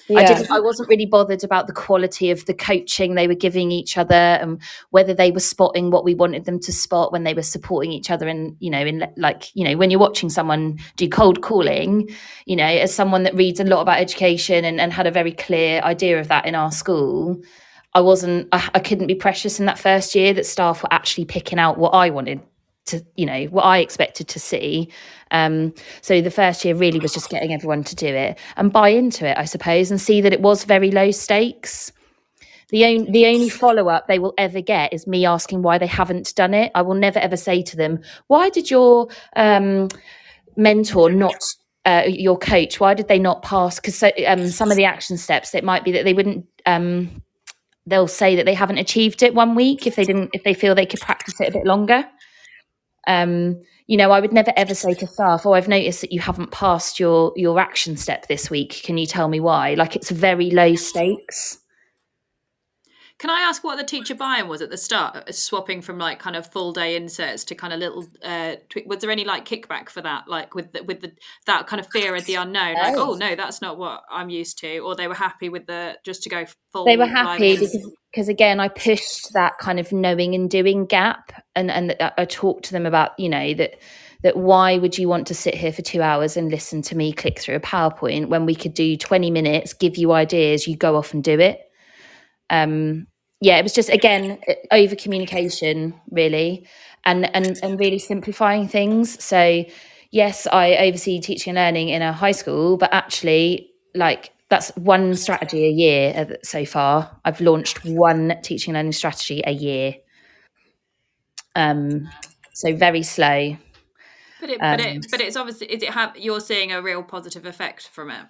Yeah. I didn't I wasn't really bothered about the quality of the coaching they were giving each other and whether they were spotting what we wanted them to spot when they were supporting each other and you know in like you know when you're watching someone do cold calling you know as someone that reads a lot about education and, and had a very clear idea of that in our school I wasn't I, I couldn't be precious in that first year that staff were actually picking out what I wanted to you know what I expected to see. Um, so the first year really was just getting everyone to do it and buy into it, I suppose, and see that it was very low stakes. The only the only follow up they will ever get is me asking why they haven't done it. I will never ever say to them, "Why did your um, mentor not?" Uh, your coach, why did they not pass? Because so, um, some of the action steps, it might be that they wouldn't um, they'll say that they haven't achieved it one week if they didn't if they feel they could practice it a bit longer um, you know, I would never ever say to staff, "Oh, I've noticed that you haven't passed your your action step this week. Can you tell me why?" Like it's very low stakes. Can I ask what the teacher buy-in was at the start, uh, swapping from like kind of full day INSETs to kind of little? Uh, was there any like kickback for that, like with the, with the that kind of fear of the unknown? Like, oh no, that's not what I'm used to, or they were happy with the just to go full. They were happy because because again, I pushed that kind of knowing and doing gap, and and I talked to them about you know that that why would you want to sit here for two hours and listen to me click through a PowerPoint when we could do 20 minutes, give you ideas, you go off and do it. Um, yeah, it was just again over communication really, and and and really simplifying things. So yes, I oversee teaching and learning in a high school, but actually, like that's one strategy a year so far. I've launched one teaching and learning strategy a year. Um, so very slow. But it, um, but it, but it's obviously is it have you're seeing a real positive effect from it.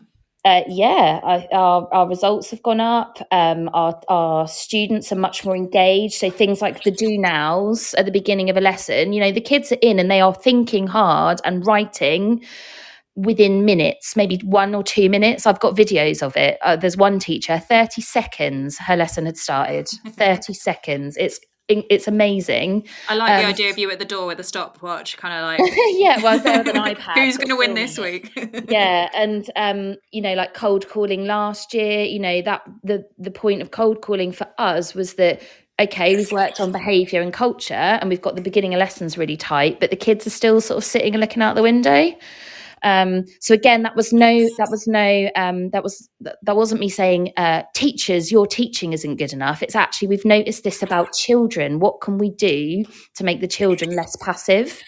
Uh, yeah, I, our, our results have gone up. Um, our, our students are much more engaged. So things like the do nows at the beginning of a lesson, you know, the kids are in and they are thinking hard and writing within minutes, maybe one or two minutes. I've got videos of it. Uh, there's one teacher, 30 seconds, her lesson had started. 30 seconds. It's it's amazing. I like um, the idea of you at the door with a stopwatch, kind of like yeah, well, I was there with an iPad. Who's going to win this week? yeah, and um, you know, like cold calling last year, you know that the the point of cold calling for us was that okay, we've worked on behaviour and culture, and we've got the beginning of lessons really tight, but the kids are still sort of sitting and looking out the window. Um, so again, that was no, that was no, um, that was that wasn't me saying, uh, teachers, your teaching isn't good enough. It's actually we've noticed this about children. What can we do to make the children less passive?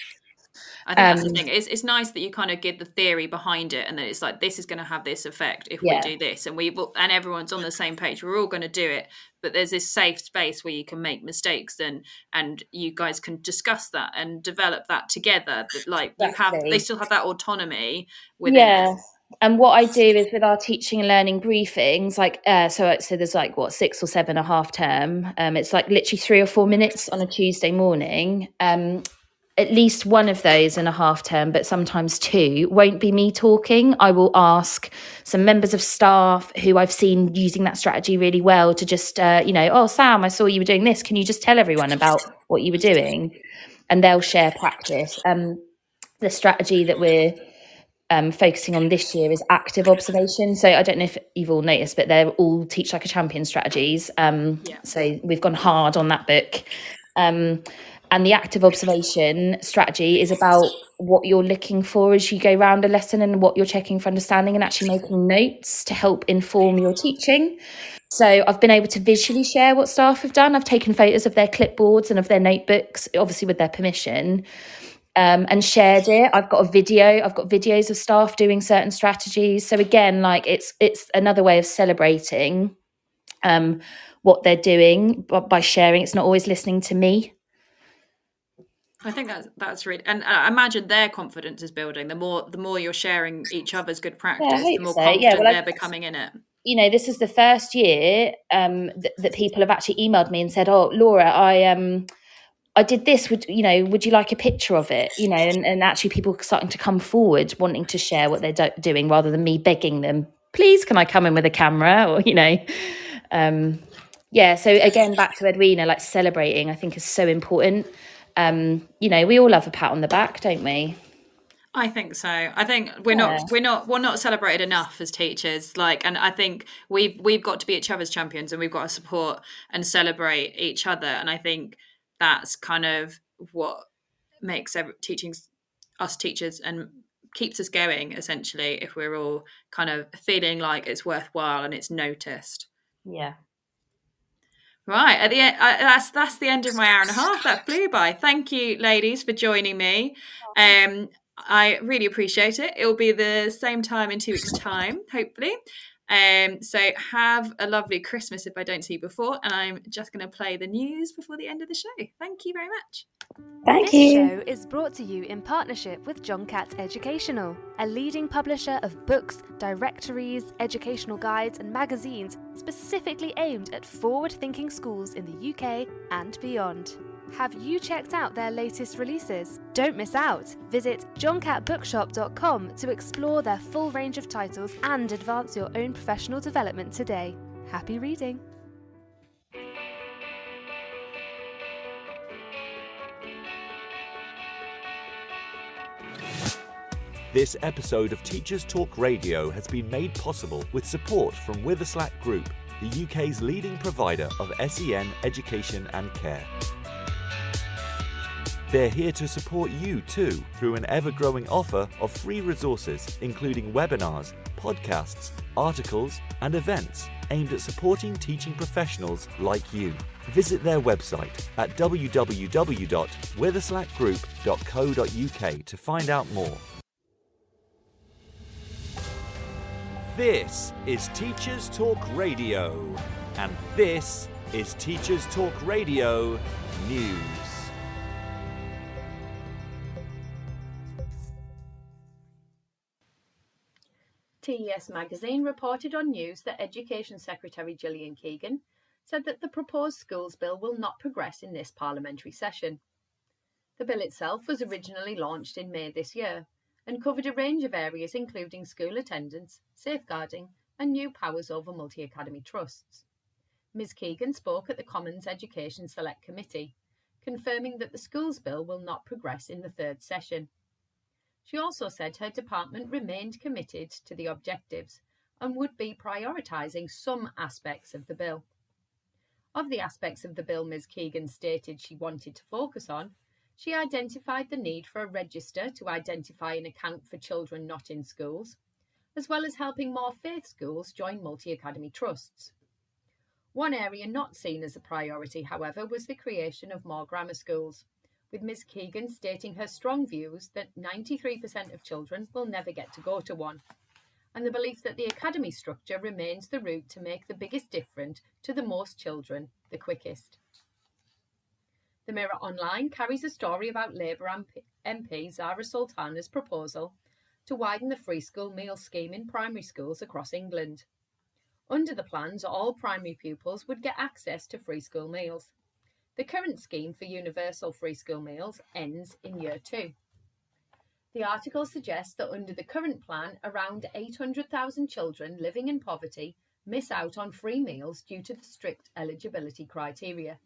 I think um, that's the um, thing. It's, it's nice that you kind of give the theory behind it, and that it's like this is going to have this effect if yeah. we do this, and we will, and everyone's on the same page. We're all going to do it, but there's this safe space where you can make mistakes, and and you guys can discuss that and develop that together. Like you have, they still have that autonomy within. Yeah. It and what I do is with our teaching and learning briefings, like uh, so, so there's like what six or seven a half term. Um, it's like literally three or four minutes on a Tuesday morning. Um, at least one of those in a half term, but sometimes two, won't be me talking. I will ask some members of staff who I've seen using that strategy really well to just, uh, you know, oh, Sam, I saw you were doing this. Can you just tell everyone about what you were doing? And they'll share practice. Um, the strategy that we're um, focusing on this year is active observation. So I don't know if you've all noticed, but they're all teach like a champion strategies. Um, yeah. So we've gone hard on that book. Um, and the active observation strategy is about what you're looking for as you go around a lesson and what you're checking for understanding and actually making notes to help inform your teaching. So I've been able to visually share what staff have done. I've taken photos of their clipboards and of their notebooks, obviously with their permission. Um, and shared it. I've got a video. I've got videos of staff doing certain strategies. So again, like it's it's another way of celebrating um, what they're doing by sharing. It's not always listening to me. I think that's that's really, and I imagine their confidence is building. The more the more you're sharing each other's good practice, yeah, the more so. confident yeah, well, they're becoming in it. You know, this is the first year um, th- that people have actually emailed me and said, "Oh, Laura, I um." I did this. Would you know? Would you like a picture of it? You know, and, and actually, people starting to come forward, wanting to share what they're do- doing, rather than me begging them, "Please, can I come in with a camera?" Or you know, um, yeah. So again, back to Edwina, like celebrating, I think is so important um, you know, we all love a pat on the back, don't we? I think so. I think we're yeah. not we're not we're not celebrated enough as teachers. Like, and I think we've we've got to be each other's champions, and we've got to support and celebrate each other. And I think that's kind of what makes every, teaching us teachers and keeps us going. Essentially, if we're all kind of feeling like it's worthwhile and it's noticed. Yeah, Right at the end, uh, that's that's the end of my hour and a half. That flew by. Thank you, ladies, for joining me. Um, I really appreciate it. It will be the same time in two weeks' time, hopefully. Um, so have a lovely Christmas if I don't see you before, and I'm just going to play the news before the end of the show. Thank you very much. Thank you. this you. show is brought to you in partnership with John Catt Educational, a leading publisher of books, directories, educational guides, and magazines specifically aimed at forward-thinking schools in the UK and beyond. Have you checked out their latest releases? Don't miss out! Visit johncattbookshop.com to explore their full range of titles and advance your own professional development today. Happy reading! This episode of Teachers Talk Radio has been made possible with support from Witherslack Group, the UK's leading provider of SEN education and care. They're here to support you too through an ever growing offer of free resources, including webinars, podcasts, articles, and events aimed at supporting teaching professionals like you. Visit their website at www.witherslackgroup.co.uk to find out more. This is Teachers Talk Radio, and this is Teachers Talk Radio News. TES magazine reported on news that Education Secretary Gillian Keegan said that the proposed schools bill will not progress in this parliamentary session. The bill itself was originally launched in May this year and covered a range of areas including school attendance, safeguarding, and new powers over multi academy trusts. Ms Keegan spoke at the Commons Education Select Committee, confirming that the Schools Bill will not progress in the third session. She also said her department remained committed to the objectives and would be prioritising some aspects of the bill. Of the aspects of the bill Ms Keegan stated she wanted to focus on, she identified the need for a register to identify and account for children not in schools, as well as helping more faith schools join multi academy trusts. One area not seen as a priority, however, was the creation of more grammar schools, with Ms Keegan stating her strong views that 93% of children will never get to go to one, and the belief that the academy structure remains the route to make the biggest difference to the most children the quickest. The Mirror Online carries a story about Labour MP Zara Sultana's proposal to widen the free school meal scheme in primary schools across England. Under the plans, all primary pupils would get access to free school meals. The current scheme for universal free school meals ends in year two. The article suggests that under the current plan, around 800,000 children living in poverty miss out on free meals due to the strict eligibility criteria.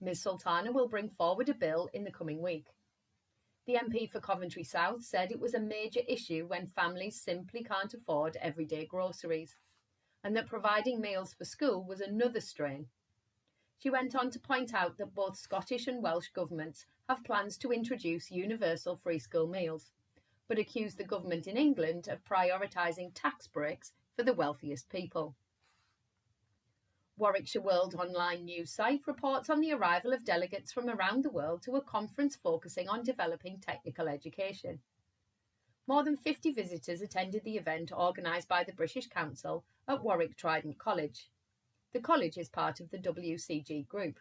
Ms Sultana will bring forward a bill in the coming week. The MP for Coventry South said it was a major issue when families simply can't afford everyday groceries, and that providing meals for school was another strain. She went on to point out that both Scottish and Welsh governments have plans to introduce universal free school meals, but accused the government in England of prioritising tax breaks for the wealthiest people. Warwickshire World online news site reports on the arrival of delegates from around the world to a conference focusing on developing technical education. More than 50 visitors attended the event organised by the British Council at Warwick Trident College. The college is part of the WCG group.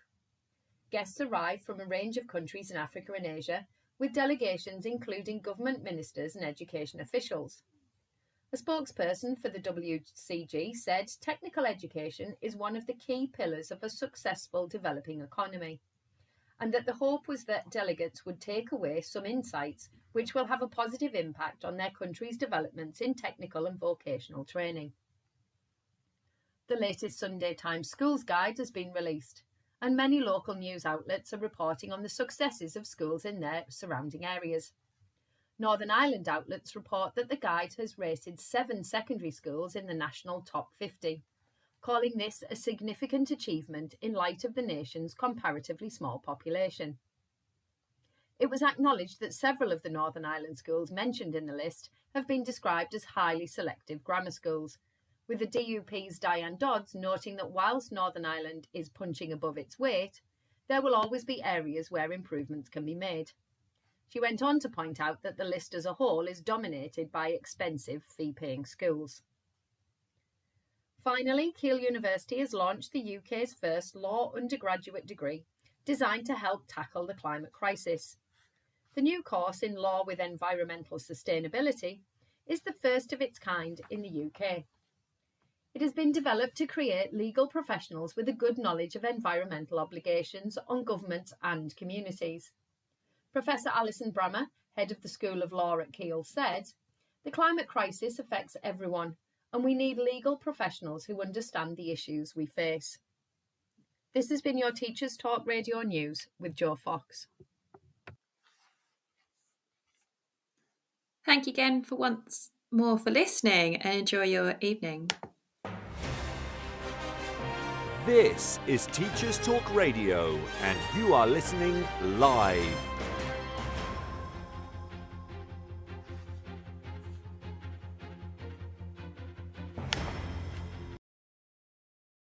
Guests arrive from a range of countries in Africa and Asia, with delegations including government ministers and education officials. A spokesperson for the WCG said technical education is one of the key pillars of a successful developing economy, and that the hope was that delegates would take away some insights which will have a positive impact on their country's developments in technical and vocational training. The latest Sunday Times Schools Guide has been released, and many local news outlets are reporting on the successes of schools in their surrounding areas. Northern Ireland outlets report that the guide has rated seven secondary schools in the national top 50, calling this a significant achievement in light of the nation's comparatively small population. It was acknowledged that several of the Northern Ireland schools mentioned in the list have been described as highly selective grammar schools, with the DUP's Diane Dodds noting that whilst Northern Ireland is punching above its weight, there will always be areas where improvements can be made. She went on to point out that the list as a whole is dominated by expensive fee paying schools. Finally, Keele University has launched the UK's first law undergraduate degree designed to help tackle the climate crisis. The new course in Law with Environmental Sustainability is the first of its kind in the UK. It has been developed to create legal professionals with a good knowledge of environmental obligations on governments and communities. Professor Alison Brammer, head of the School of Law at Keele, said The climate crisis affects everyone, and we need legal professionals who understand the issues we face. This has been your Teachers Talk Radio News with Joe Fox. Thank you again for once more for listening and enjoy your evening. This is Teachers Talk Radio, and you are listening live.